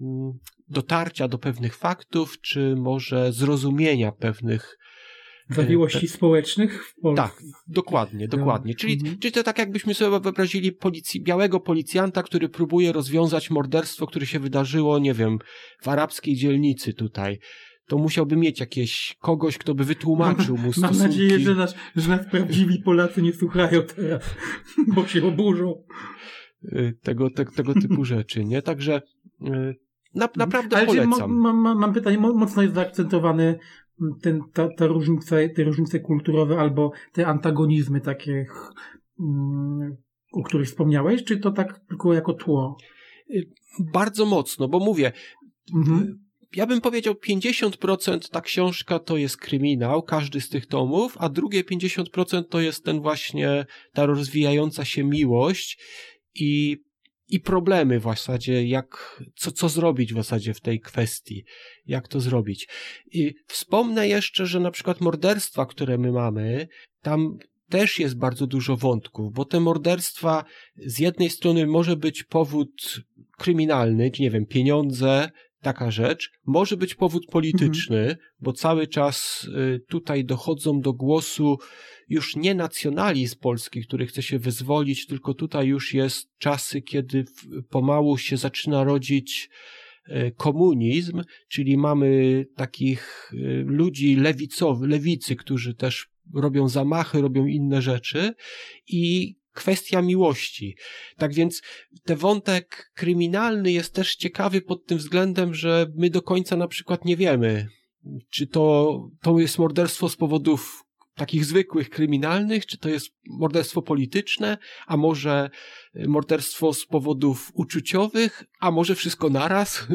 mm, dotarcia do pewnych faktów, czy może zrozumienia pewnych Zawiłości społecznych w Polsce. tak, dokładnie, dokładnie. Czyli, Mhm. czyli to tak jakbyśmy sobie wyobrazili policji, białego policjanta, który próbuje rozwiązać morderstwo, które się wydarzyło, nie wiem, w arabskiej dzielnicy tutaj. to musiałby mieć jakieś kogoś, kto by wytłumaczył mu stosunki. Mam nadzieję, że nas, że nas prawdziwi Polacy nie słuchają teraz, bo się oburzą. Y, tego, te, tego typu rzeczy, nie? Także y, na, naprawdę Ale polecam. mo- mam, mam pytanie, mo- mocno jest zaakcentowany ten, ta, ta różnica, te różnice kulturowe albo te antagonizmy takie, mm, o których wspomniałeś, czy to tak tylko jako tło? Bardzo mocno, bo mówię, Mhm. ja bym powiedział 50% ta książka to jest kryminał, każdy z tych tomów, a drugie 50% to jest ten właśnie, ta rozwijająca się miłość i, i problemy w zasadzie, jak, co, co zrobić w zasadzie w tej kwestii, jak to zrobić. I wspomnę jeszcze, że na przykład morderstwa, które my mamy, tam też jest bardzo dużo wątków, bo te morderstwa z jednej strony może być powód kryminalny, czy nie wiem, pieniądze, taka rzecz. Może być powód polityczny, bo cały czas y, tutaj dochodzą do głosu już nie nacjonalizm polski, który chce się wyzwolić, tylko tutaj już jest czasy, kiedy pomału się zaczyna rodzić y, komunizm, czyli mamy takich y, ludzi lewicowych, lewicy, którzy też robią zamachy, robią inne rzeczy i kwestia miłości. Tak więc ten wątek kryminalny jest też ciekawy pod tym względem, że my do końca na przykład nie wiemy, czy to, to jest morderstwo z powodów takich zwykłych kryminalnych, czy to jest morderstwo polityczne, a może morderstwo z powodów uczuciowych, a może wszystko naraz.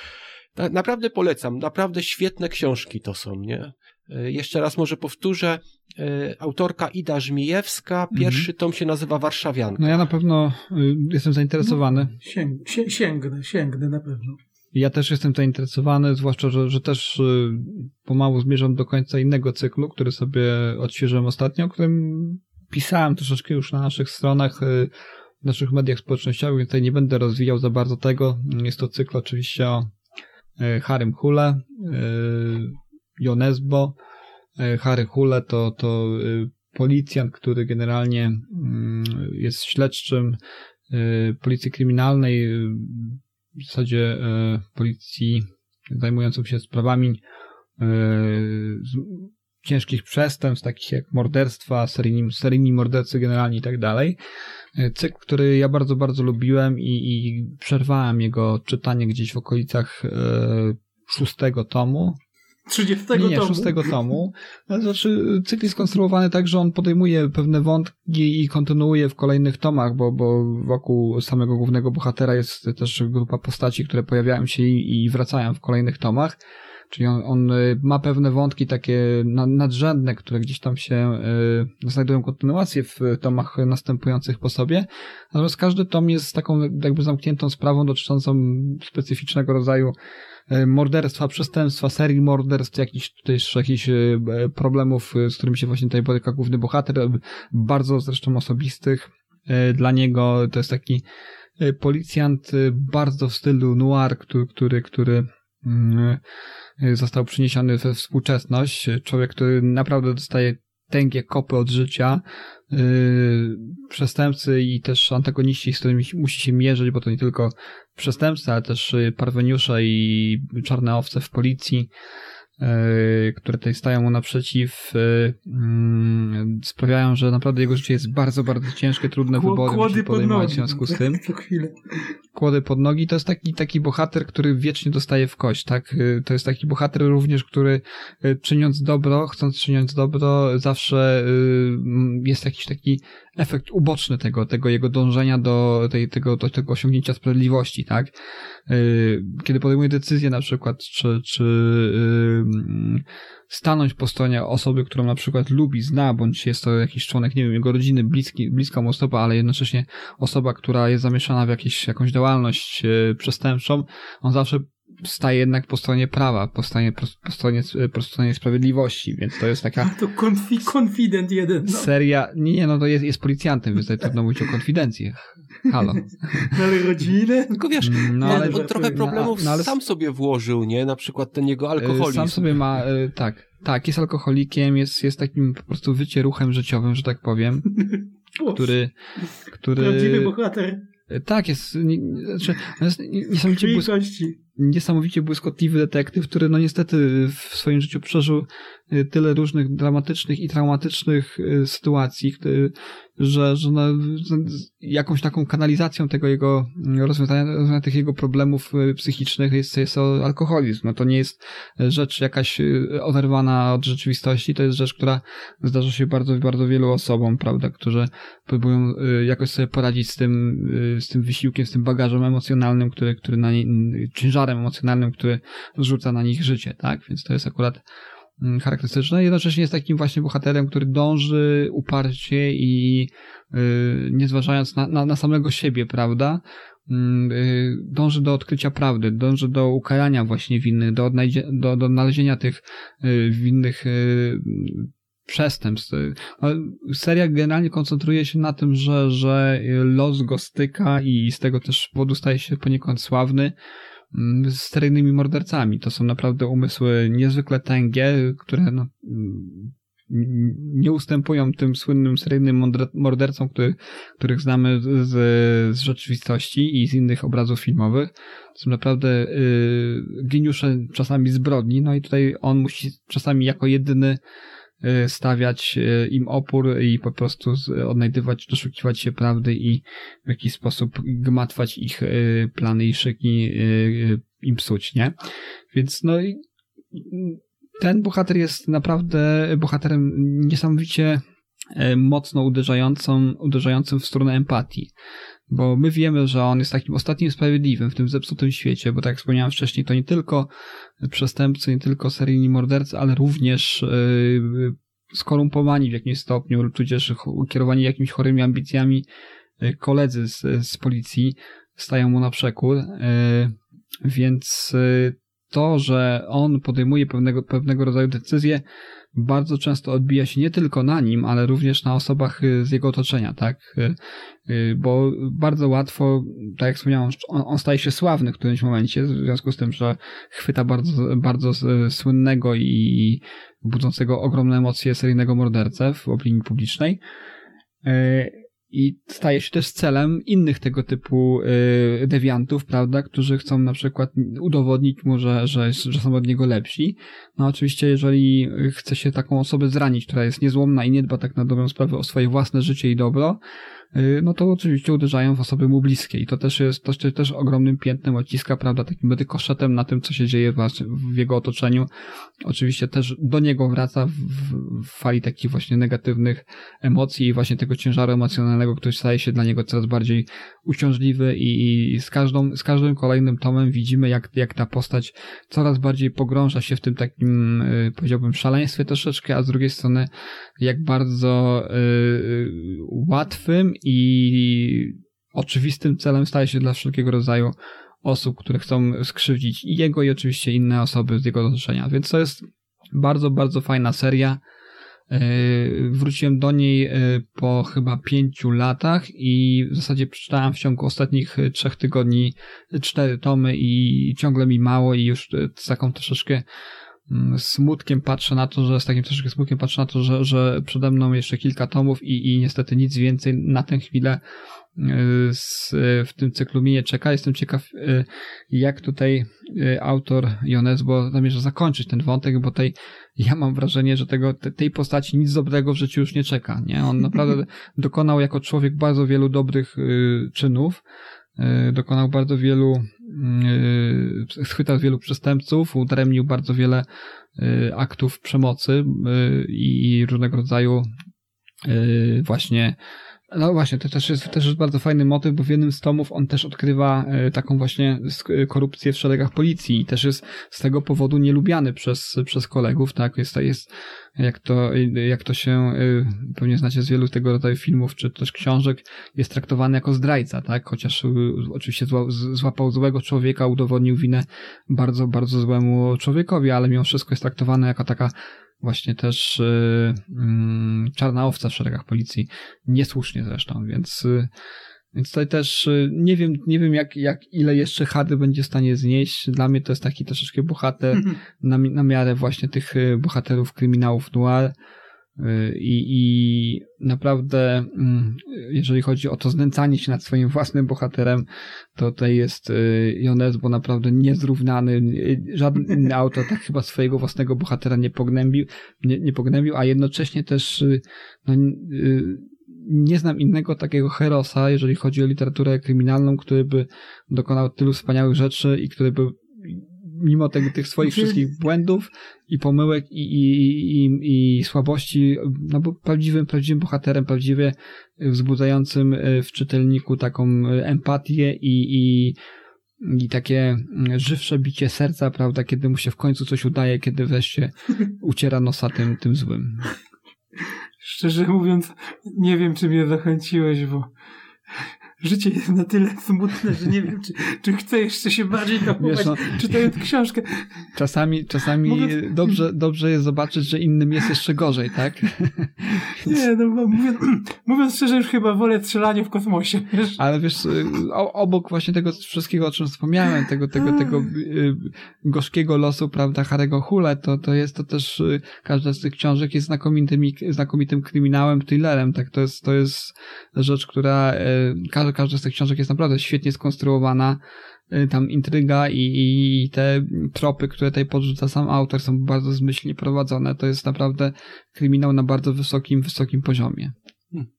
Naprawdę polecam, naprawdę świetne książki to są, nie? E, Jeszcze raz może powtórzę, e, autorka Ida Żmijewska, pierwszy tom się nazywa Warszawianka. No ja na pewno y, jestem zainteresowany. Sięg, sie- sięgnę, sięgnę na pewno. Ja też jestem zainteresowany, zwłaszcza, że, że też y, pomału zmierzam do końca innego cyklu, który sobie odświeżyłem ostatnio, o którym pisałem troszeczkę już na naszych stronach, y, w naszych mediach społecznościowych, więc tutaj nie będę rozwijał za bardzo tego. Jest to cykl oczywiście o y, Harrym Hule, Jonesbo. Harry Hule to, to policjant, który generalnie mm, jest śledczym policji kryminalnej, w zasadzie e, policji zajmującą się sprawami e, ciężkich przestępstw, takich jak morderstwa, seryjni, seryjni mordercy generalnie i tak dalej. E, Cykl, który ja bardzo, bardzo lubiłem i, i przerwałem jego czytanie gdzieś w okolicach szóstego tomu, 30 nie, nie, tomu. szóstego tomu. To Znaczy, cykl jest skonstruowany tak, że on podejmuje pewne wątki i kontynuuje w kolejnych tomach, bo, bo wokół samego głównego bohatera jest też grupa postaci, które pojawiają się i, i wracają w kolejnych tomach. Czyli on, on y, ma pewne wątki takie na- nadrzędne, które gdzieś tam się y, znajdują kontynuację w tomach następujących po sobie. Natomiast każdy tom jest taką jakby zamkniętą sprawą dotyczącą specyficznego rodzaju morderstwa, przestępstwa, serii morderstw, jakichś tutaj jeszcze jakichś e, problemów, e, z którymi się właśnie tutaj boryka główny bohater, e, bardzo zresztą osobistych e, dla niego. To jest taki e, policjant e, bardzo w stylu noir, który, który, który mm, e, został przeniesiony we współczesność. Człowiek, który naprawdę dostaje tęgie kopy od życia, yy, przestępcy i też antagoniści, z którymi musi się mierzyć, bo to nie tylko przestępcy, ale też yy, parweniusze i czarne owce w policji, które tutaj stają mu naprzeciw, yy, mm, sprawiają, że naprawdę jego życie jest bardzo, bardzo ciężkie, trudne Kło- wybory kłody musi pod podejmować nogi. w związku z tym kłody pod nogi, to jest taki, taki bohater, który wiecznie dostaje w kość, tak? Y, To jest taki bohater również, który czyniąc dobro, chcąc czyniąc dobro, zawsze jest jakiś taki efekt uboczny tego, tego jego dążenia do, tej, tego, do tego osiągnięcia sprawiedliwości, tak? Y, Kiedy podejmuje decyzję na przykład, czy, czy y, stanąć po stronie osoby, którą na przykład lubi, zna, bądź jest to jakiś członek, nie wiem, jego rodziny, bliski, bliska mu osoba, ale jednocześnie osoba, która jest zamieszana w jakieś, jakąś działalność e, przestępczą, on zawsze staje jednak po stronie prawa, po stronie, po, po stronie, po stronie sprawiedliwości, więc to jest taka To konfi, konfident jeden. No. seria, nie, no to jest, jest policjantem, więc tutaj trudno mówić o konfidencji. Halo. No, ale rodzinę? Tylko wiesz, Mm, No, on, ale, on trochę no, problemów no, ale- sam sobie włożył, nie? Na przykład ten jego e, alkoholizm. sam sobie ma, e, tak, tak, jest alkoholikiem, jest, jest takim po prostu wycieruchem życiowym, że tak powiem, który, który... Prawdziwy bohater Tak, jest, nie, znaczy, jest niesamowicie błysk. Niesamowicie błyskotliwy detektyw, który no niestety w swoim życiu przeżył y, tyle różnych dramatycznych i traumatycznych y, sytuacji, że, że no, jakąś taką kanalizacją tego jego rozwiązania, rozwiązania tych jego problemów y, psychicznych jest, jest alkoholizm. No to nie jest rzecz jakaś oderwana od rzeczywistości, to jest rzecz, która zdarza się bardzo, bardzo wielu osobom, prawda, którzy próbują jakoś sobie poradzić z tym, z tym wysiłkiem, z tym bagażem emocjonalnym, który, który na nie, ciężarem emocjonalnym, który zrzuca na nich życie, tak? Więc to jest akurat mm, charakterystyczne. Jednocześnie jest takim właśnie bohaterem, który dąży uparcie i yy, nie zważając na, na, na samego siebie, prawda? Yy, dąży do odkrycia prawdy, dąży do ukarania właśnie winnych, do, odnajdzie, do, do odnalezienia tych yy, winnych yy, przestępstw. No, seria generalnie koncentruje się na tym, że, że los go styka i z tego też powodu staje się poniekąd sławny mm, z seryjnymi mordercami. To są naprawdę umysły niezwykle tęgie, które no, mm, nie ustępują tym słynnym seryjnym mordercom, który, których znamy z, z rzeczywistości i z innych obrazów filmowych. To są naprawdę y, geniusze czasami zbrodni, no i tutaj on musi czasami jako jedyny stawiać y, im opór i po prostu odnajdywać, doszukiwać się prawdy i w jakiś sposób gmatwać ich y, plany i szyki im psuć, nie? Więc no i ten bohater jest naprawdę bohaterem niesamowicie mocno uderzającą, uderzającym w stronę empatii bo my wiemy, że on jest takim ostatnim sprawiedliwym w tym zepsutym świecie, bo tak jak wspomniałem wcześniej, to nie tylko przestępcy, nie tylko seryjni mordercy, ale również yy, skorumpowani w jakimś stopniu, tudzież kierowani jakimiś chorymi ambicjami yy, koledzy z, z policji stają mu na przekór, więc to, że on podejmuje pewnego, pewnego rodzaju decyzje, bardzo często odbija się nie tylko na nim, ale również na osobach y, z jego otoczenia, tak? Y, y, bo bardzo łatwo, tak jak wspomniałem, on, on staje się sławny w którymś momencie, w związku z tym, że chwyta bardzo, bardzo słynnego i budzącego ogromne emocje seryjnego mordercę w opinii publicznej i staje się też celem innych tego typu y, dewiantów, prawda, którzy chcą na przykład udowodnić mu, że, że, że są od niego lepsi. No oczywiście, jeżeli chce się taką osobę zranić, która jest niezłomna i nie dba tak na dobrą sprawę o swoje własne życie i dobro, no to oczywiście uderzają w osoby mu bliskie i to też jest, to się też ogromnym piętnem odciska, prawda, takim koszetem na tym, co się dzieje w, w jego otoczeniu. Oczywiście też do niego wraca w, w fali takich właśnie negatywnych emocji i właśnie tego ciężaru emocjonalnego, który staje się dla niego coraz bardziej uciążliwy i, i z, każdą, z każdym kolejnym tomem widzimy, jak, jak ta postać coraz bardziej pogrąża się w tym takim, y, powiedziałbym, szaleństwie troszeczkę, a z drugiej strony jak bardzo y, łatwym i oczywistym celem staje się dla wszelkiego rodzaju osób, które chcą skrzywdzić i jego i oczywiście inne osoby z jego otoczenia. Więc to jest bardzo, bardzo fajna seria. E, wróciłem do niej e, po chyba pięciu latach i w zasadzie przeczytałem w ciągu ostatnich trzech tygodni cztery tomy i ciągle mi mało i już z taką troszeczkę Mm, smutkiem patrzę na to, że z takim troszeczkę smutkiem patrzę na to, że, że przede mną jeszcze kilka tomów i, i niestety nic więcej na tę chwilę z, w tym cyklu mi nie czeka. Jestem ciekaw, y, jak tutaj y, autor Jonesbo zamierza zakończyć ten wątek, bo tej, ja mam wrażenie, że tego, tej postaci nic dobrego w życiu już nie czeka. Nie? On naprawdę dokonał jako człowiek bardzo wielu dobrych czynów, dokonał bardzo wielu schwytał wielu przestępców, udaremnił bardzo wiele aktów przemocy i różnego rodzaju właśnie no właśnie, to też jest, też jest bardzo fajny motyw, bo w jednym z tomów on też odkrywa taką właśnie korupcję w szeregach policji i też jest z tego powodu nielubiany przez, przez kolegów, tak? Jest, jest jak to, jak to się y, pewnie znacie z wielu tego rodzaju filmów czy też książek, jest traktowany jako zdrajca, tak? Chociaż oczywiście złapał złego człowieka, udowodnił winę bardzo, bardzo złemu człowiekowi, ale mimo wszystko jest traktowany jako taka właśnie też yy, yy, czarna owca w szeregach policji. Niesłusznie zresztą, więc yy, więc tutaj też y, nie wiem, nie wiem jak, jak ile jeszcze Hardy będzie w stanie znieść. Dla mnie to jest taki troszeczkę bohater mhm. na, na miarę właśnie tych y, bohaterów kryminałów noir. I, I naprawdę, mm, jeżeli chodzi o to znęcanie się nad swoim własnym bohaterem, to tutaj jest Jones, bo naprawdę niezrównany. Żaden inny autor tak chyba swojego własnego bohatera nie pognębił, nie, nie pognębił a jednocześnie też no, nie znam innego takiego herosa, jeżeli chodzi o literaturę kryminalną, który by dokonał tylu wspaniałych rzeczy i który by mimo tych swoich znaczy- wszystkich błędów i pomyłek i, i, i, i słabości, no był prawdziwym, prawdziwym bohaterem, prawdziwie wzbudzającym e, w czytelniku taką e, empatię i, i, i takie żywsze bicie serca, prawda, kiedy mu się w końcu coś udaje, kiedy wreszcie uciera nosa tym, tym złym. Szczerze mówiąc, nie wiem, czy mnie zachęciłeś, bo życie jest na tyle smutne, że nie wiem, czy, czy chcę jeszcze się bardziej napować, no, czytając książkę. Czasami, czasami mówiąc... dobrze, dobrze jest zobaczyć, że innym jest jeszcze gorzej, tak? Nie, no mówiąc, mówiąc szczerze, już chyba wolę strzelanie w kosmosie. Wiesz? Ale wiesz, y, obok właśnie tego wszystkiego, o czym wspomniałem, tego, tego, tego y, gorzkiego losu, prawda, Harego Hule, to, to jest to też, y, każda z tych książek jest znakomitym, znakomitym kryminałem, thrillerem, tak? To jest, to jest rzecz, która każda każda z tych książek jest naprawdę świetnie skonstruowana. Y, tam intryga i, i te tropy, które tutaj podrzuca sam autor są bardzo zmyślnie prowadzone. To jest naprawdę kryminał na bardzo wysokim, wysokim poziomie. Hmm.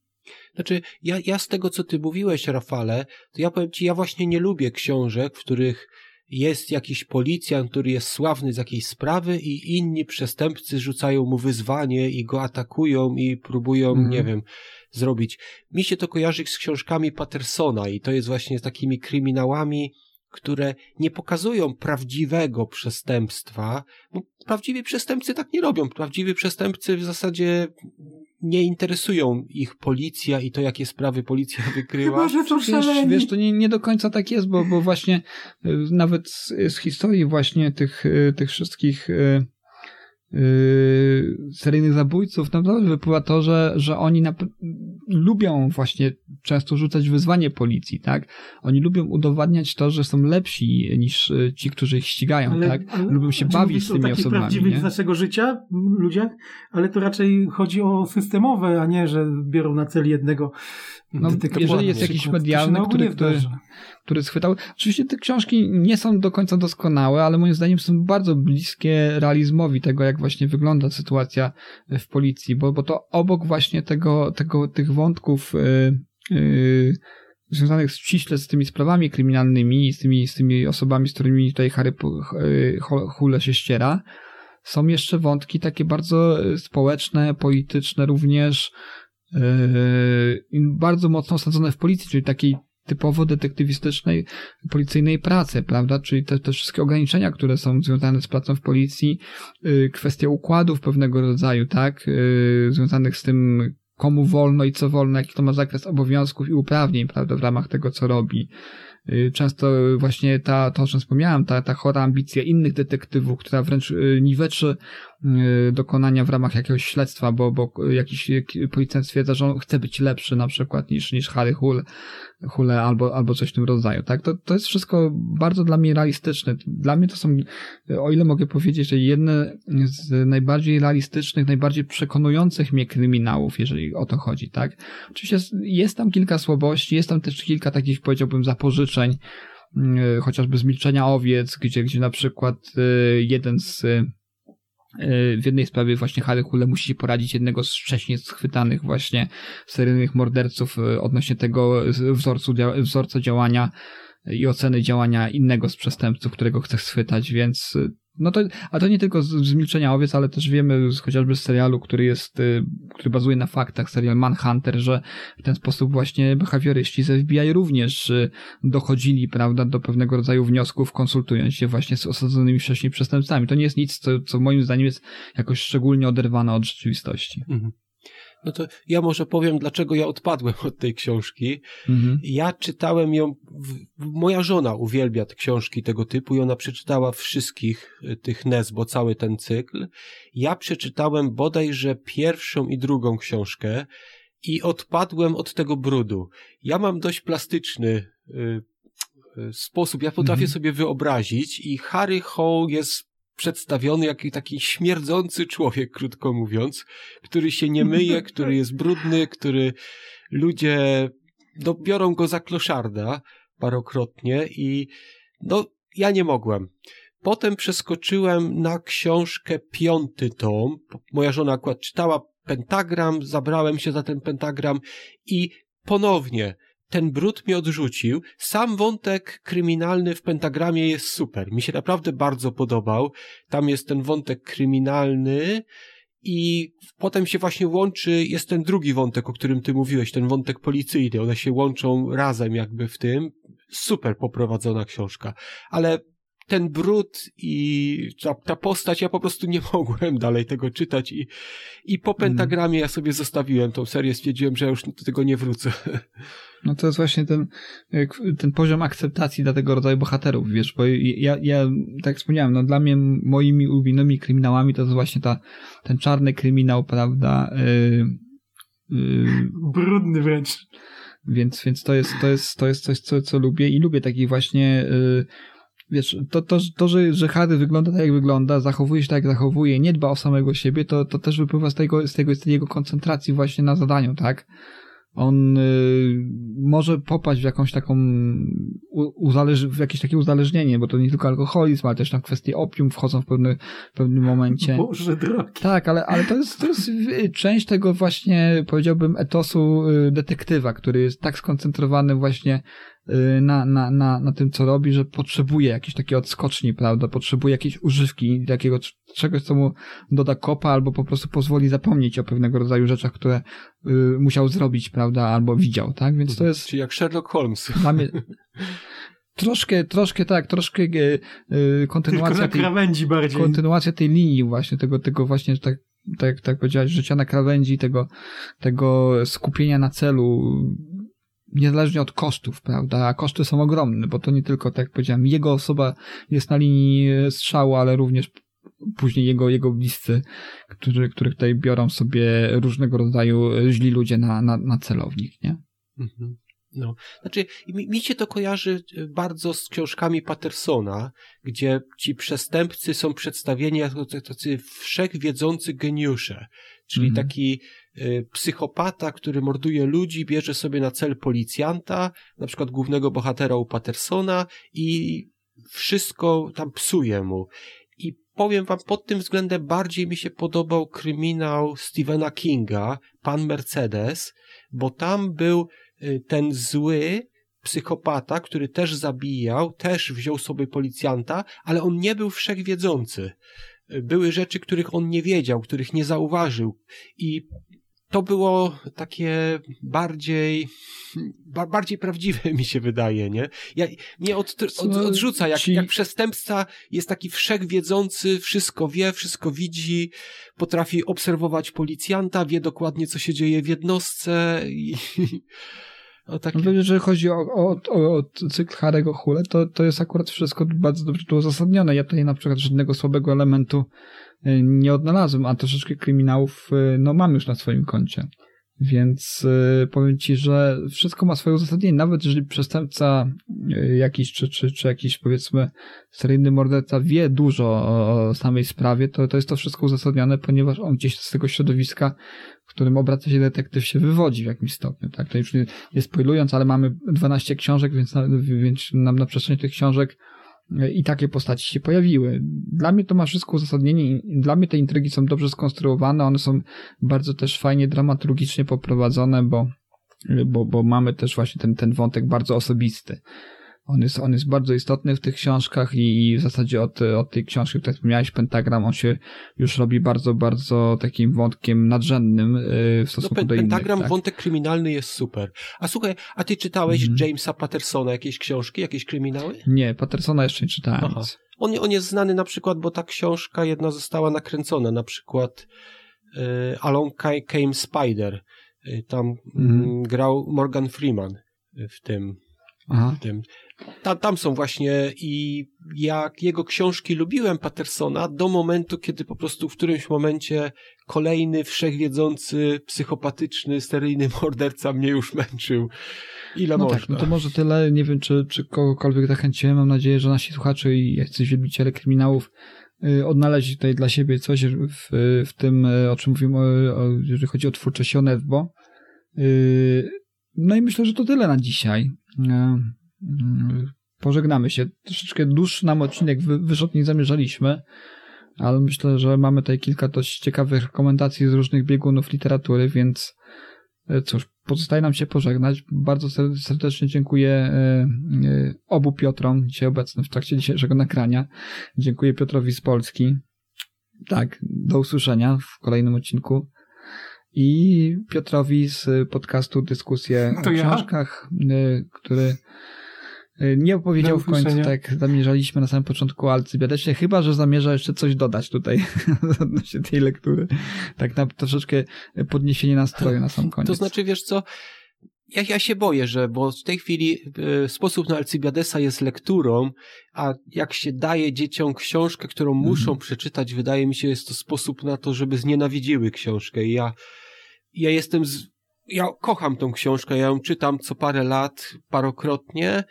Znaczy, ja, ja z tego, co ty mówiłeś, Rafale, to ja powiem ci, ja właśnie nie lubię książek, w których jest jakiś policjant, który jest sławny z jakiejś sprawy i inni przestępcy rzucają mu wyzwanie i go atakują i próbują, mm. nie wiem, zrobić. Mi się to kojarzy z książkami Pattersona i to jest właśnie z takimi kryminałami, które nie pokazują prawdziwego przestępstwa, bo prawdziwi przestępcy tak nie robią. Prawdziwi przestępcy w zasadzie nie interesują ich policja i to, jakie sprawy policja wykryła. Chyba, że są wiesz, wiesz, to nie, nie do końca tak jest, bo, bo właśnie y, nawet z, z historii właśnie tych, y, tych wszystkich y, yy, seryjnych zabójców, naprawdę wypływa to, że, że oni lubią właśnie często rzucać wyzwanie policji, tak? Oni lubią udowadniać to, że są lepsi niż y, ci, którzy ich ścigają, ale, tak? Ale, lubią się bawić z tymi osobami. prawdziwych z naszego życia ludziach, ale to raczej chodzi o systemowe, a nie, że biorą na cel jednego no, jeżeli jest jakiś medialny, który, który, który schwytał. Oczywiście te książki nie są do końca doskonałe, ale moim zdaniem są bardzo bliskie realizmowi tego, jak właśnie wygląda sytuacja w policji, bo, bo to obok właśnie tego, tego tych wątków yy, yy, związanych ściśle z tymi sprawami kryminalnymi i z tymi, z tymi osobami, z którymi tutaj Harry Hule się ściera, są jeszcze wątki takie bardzo społeczne, polityczne również, bardzo mocno osadzone w policji, czyli takiej typowo detektywistycznej, policyjnej pracy, prawda? Czyli te, te wszystkie ograniczenia, które są związane z pracą w policji, yy, kwestia układów pewnego rodzaju, tak? Yy, związanych z tym, komu wolno i co wolno, jaki to ma zakres obowiązków i uprawnień, prawda, w ramach tego, co robi. Y, często właśnie ta, to o czym wspomniałem, ta, ta chora ambicja innych detektywów, która wręcz y, niweczy y, dokonania w ramach jakiegoś śledztwa, bo, bo jakiś policjant stwierdza, że on chce być lepszy na przykład niż, niż Harry Hull, Hule albo, albo coś w tym rodzaju, tak? To, to jest wszystko bardzo dla mnie realistyczne. Dla mnie to są, o ile mogę powiedzieć, że jedne z najbardziej realistycznych, najbardziej przekonujących mnie kryminałów, jeżeli o to chodzi, tak? Oczywiście jest, jest tam kilka słabości, jest tam też kilka takich, powiedziałbym, zapożyczeń, yy, chociażby z Milczenia Owiec, gdzie, gdzie na przykład yy, jeden z w jednej sprawie właśnie Harry Hule musi poradzić jednego z wcześniej schwytanych właśnie seryjnych morderców e, odnośnie tego wzorcu, wzorca działania i oceny działania innego z przestępców, którego chce schwytać, więc e, no to, a to nie tylko z, z Milczenia Owiec, ale też wiemy z, chociażby z serialu, który jest, y, który bazuje na faktach, serial Manhunter, że w ten sposób właśnie behawioryści z FBI również y, dochodzili, prawda, do pewnego rodzaju wniosków, konsultując się właśnie z osadzonymi wcześniej przestępcami. To nie jest nic, co, co moim zdaniem jest jakoś szczególnie oderwane od rzeczywistości. Mhm. No to ja może powiem, dlaczego ja odpadłem od tej książki. Mhm. Ja czytałem ją, moja żona uwielbia te książki tego typu i ona przeczytała wszystkich y, tych Nesbo, cały ten cykl. Ja przeczytałem bodajże pierwszą i drugą książkę i odpadłem od tego brudu. Ja mam dość plastyczny y, y, sposób, ja potrafię mhm. sobie wyobrazić i Harry Hole jest przedstawiony jak taki śmierdzący człowiek, krótko mówiąc, który się nie myje, który jest brudny, który ludzie no, biorą go za kloszarda parokrotnie i no ja nie mogłem. Potem przeskoczyłem na książkę Piąty Tom. Moja żona akurat czytała pentagram, zabrałem się za ten pentagram i ponownie ten brud mnie odrzucił. Sam wątek kryminalny w pentagramie jest super. Mi się naprawdę bardzo podobał. Tam jest ten wątek kryminalny i potem się właśnie łączy, jest ten drugi wątek, o którym ty mówiłeś, ten wątek policyjny. One się łączą razem jakby w tym. Super poprowadzona książka. Ale ten brud i ta, ta, postać, ja po prostu nie mogłem dalej tego czytać i, i po mhm. pentagramie ja sobie zostawiłem tą serię, stwierdziłem, że ja już do tego nie wrócę. No to jest właśnie ten, ten poziom akceptacji dla tego rodzaju bohaterów, wiesz, bo ja, ja tak jak wspomniałem, no dla mnie moimi ulubionymi kryminałami to jest właśnie ta, ten czarny kryminał, prawda, yy, yy, brudny wręcz. Więc, więc to jest, to jest, to jest coś, co, co lubię i lubię takich właśnie, yy, wiesz, to, to, to że, że Harry wygląda tak, jak wygląda, zachowuje się tak, jak zachowuje, nie dba o samego siebie, to, to też wypływa z tego, z tego, z tej jego koncentracji właśnie na zadaniu, tak? On y, może popaść w jakąś taką uzależ w jakieś takie uzależnienie, bo to nie tylko alkoholizm, ale też na kwestie opium wchodzą w, pewny, w pewnym momencie. Boże drogi. Tak, ale, ale to, jest, to jest część tego właśnie, powiedziałbym, etosu y, detektywa, który jest tak skoncentrowany właśnie na, na, na, na tym, co robi, że potrzebuje jakiejś takiej odskoczni, prawda? Potrzebuje jakiejś używki, takiego czegoś, co mu doda kopa, albo po prostu pozwoli zapomnieć o pewnego rodzaju rzeczach, które y, musiał zrobić, prawda? Albo widział, tak? Więc to mhm. jest... Czyli jak Sherlock Holmes. Mnie... Troszkę, troszkę tak, troszkę y, y kontynuacja tej, krawędzi bardziej. kontynuacja tej linii właśnie, tego, tego właśnie, tak, tak, tak powiedziałeś, życia na krawędzi, tego, tego skupienia na celu, niezależnie od kosztów, prawda? A koszty są ogromne, bo to nie tylko, tak jak powiedziałem, jego osoba jest na linii strzału, ale również później jego, jego bliscy, którzy, których tutaj biorą sobie różnego rodzaju źli ludzie na, na, na celownik, nie? Mhm. No, znaczy, mi, mi się to kojarzy e, bardzo z książkami Pattersona, gdzie ci przestępcy są przedstawieni jako tacy wszechwiedzący geniusze, czyli mhm. taki psychopata, który morduje ludzi, bierze sobie na cel policjanta, na przykład głównego bohatera u Pattersona i wszystko tam psuje mu. I powiem wam, pod tym względem bardziej mi się podobał kryminał Stephena Kinga, Pan Mercedes, bo tam był Y, ten zły psychopata, który też zabijał, też wziął sobie policjanta, ale on nie był wszechwiedzący. Y, były rzeczy, których on nie wiedział, których nie zauważył i to było takie bardziej, ba, bardziej prawdziwe mi się wydaje, nie? Ja, mnie od, od, odrzuca, jak, jak przestępca jest taki wszechwiedzący, wszystko wie, wszystko widzi, potrafi obserwować policjanta, wie dokładnie, co się dzieje w jednostce i, o takie... No, jeżeli chodzi o, o, o, o cykl Harego Hule, to, to jest akurat wszystko bardzo dobrze tu uzasadnione. Ja tutaj na przykład żadnego słabego elementu nie odnalazłem, a troszeczkę kryminałów y, no, mam już na swoim koncie. Więc y, powiem ci, że wszystko ma swoje uzasadnienie. Nawet jeżeli przestępca y, jakiś, czy, czy, czy jakiś powiedzmy seryjny morderca wie dużo o, o samej sprawie, to, to jest to wszystko uzasadnione, ponieważ on gdzieś z tego środowiska, w którym obraca się detektyw, się wywodzi w jakimś stopniu. Tak? To już nie, nie spoilując, ale mamy 12 książek, więc na, więc na, na przestrzeni tych książek i takie postaci się pojawiły. Dla mnie to ma wszystko uzasadnienie dla mnie te intrygi są dobrze skonstruowane, one są bardzo też fajnie dramaturgicznie poprowadzone, bo, bo, bo mamy też właśnie ten, ten wątek bardzo osobisty. On jest, on jest bardzo istotny w tych książkach i, i w zasadzie od, od tej książki, której wspomniałeś, Pentagram, on się już robi bardzo, bardzo takim wątkiem nadrzędnym y, w stosunku no, do innych. Pentagram, tak? wątek kryminalny jest super. A słuchaj, a ty czytałeś mm. Jamesa Pattersona jakieś książki, jakieś kryminały? Nie, Pattersona jeszcze nie czytałem. Aha. On, on jest znany na przykład, bo ta książka jedna została nakręcona, na przykład y, Along Came Spider. Y, tam mm. grał Morgan Freeman w tym. Aha. W tym. Tam, tam są właśnie i jak jego książki lubiłem Pattersona do momentu, kiedy po prostu w którymś momencie kolejny wszechwiedzący, psychopatyczny, seryjny morderca mnie już męczył. Ile no można? Tak, no to może tyle. Nie wiem, czy, czy kogokolwiek zachęciłem. Mam nadzieję, że nasi słuchacze i jacyś wielbiciele kryminałów y, odnaleźli tutaj dla siebie coś w, w tym, y, o czym mówimy, jeżeli chodzi o twórczość Onetbo. Y, no i myślę, że to tyle na dzisiaj. Pożegnamy się. Troszeczkę dłuższy nam odcinek wyszedł niż zamierzaliśmy, ale myślę, że mamy tutaj kilka dość ciekawych rekomendacji z różnych biegunów literatury, więc cóż, pozostaje nam się pożegnać. Bardzo serdecznie dziękuję e, e, obu Piotrom, dzisiaj obecnym w trakcie dzisiejszego nagrania. Dziękuję Piotrowi z Polski. Tak, do usłyszenia w kolejnym odcinku. I Piotrowi z podcastu Dyskusje to o ja? książkach, e, który nie opowiedział w końcu, tak jak zamierzaliśmy na samym początku Alcybiadesie, chyba, że zamierza jeszcze coś dodać tutaj odnośnie tej lektury. Tak na troszeczkę podniesienie nastroju na sam koniec. To znaczy, wiesz co, ja, ja się boję, że, bo w tej chwili y, sposób na Alcybiadesa jest lekturą, a jak się daje dzieciom książkę, którą mm. muszą przeczytać, wydaje mi się, jest to sposób na to, żeby znienawidziły książkę. I ja, ja jestem z, ja kocham tą książkę, ja ją czytam co parę lat, parokrotnie,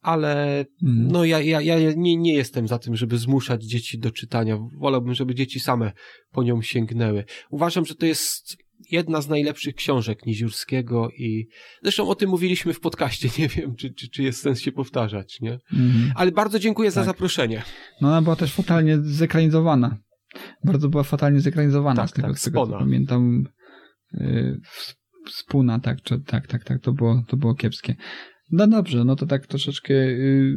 ale mm. no ja, ja, ja nie, nie jestem za tym, żeby zmuszać dzieci do czytania. Wolałbym, żeby dzieci same po nią sięgnęły. Uważam, że to jest jedna z najlepszych książek Niziurskiego i zresztą o tym mówiliśmy w podcaście, nie wiem, czy, czy, czy jest sens się powtarzać, nie? Mm. Ale bardzo dziękuję tak. za zaproszenie. No ona była też fatalnie zekranizowana. Bardzo była fatalnie zekranizowana, tak, z tego, tak, z tego co pamiętam. Yy, Spuna, tak, czy, tak, tak, tak, to było, to było kiepskie. No dobrze, no to tak troszeczkę yy,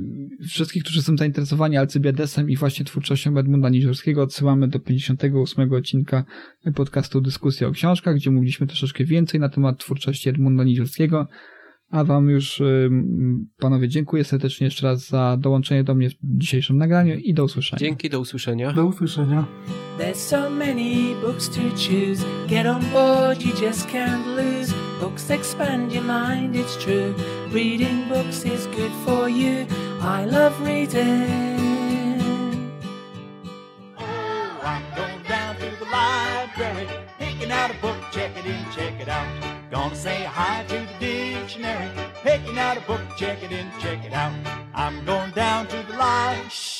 wszystkich, którzy są zainteresowani Alcybiadesem i właśnie twórczością Edmunda Niziorskiego odsyłamy do 58 odcinka podcastu Dyskusja o książkach, gdzie mówiliśmy troszeczkę więcej na temat twórczości Edmunda Niziorskiego. A wam już, panowie, dziękuję serdecznie jeszcze raz za dołączenie do mnie w dzisiejszym nagraniu i do usłyszenia. Dzięki, do usłyszenia. Do usłyszenia. There's so many books to choose. Get on board, you just can't lose. Books expand your mind, it's true. Reading books is good for you. I love reading. Oh, I'm going down to the library, picking out a book, check it in, check it out. Gonna say hi to the dictionary, picking out a book, check it in, check it out. I'm going down to the library.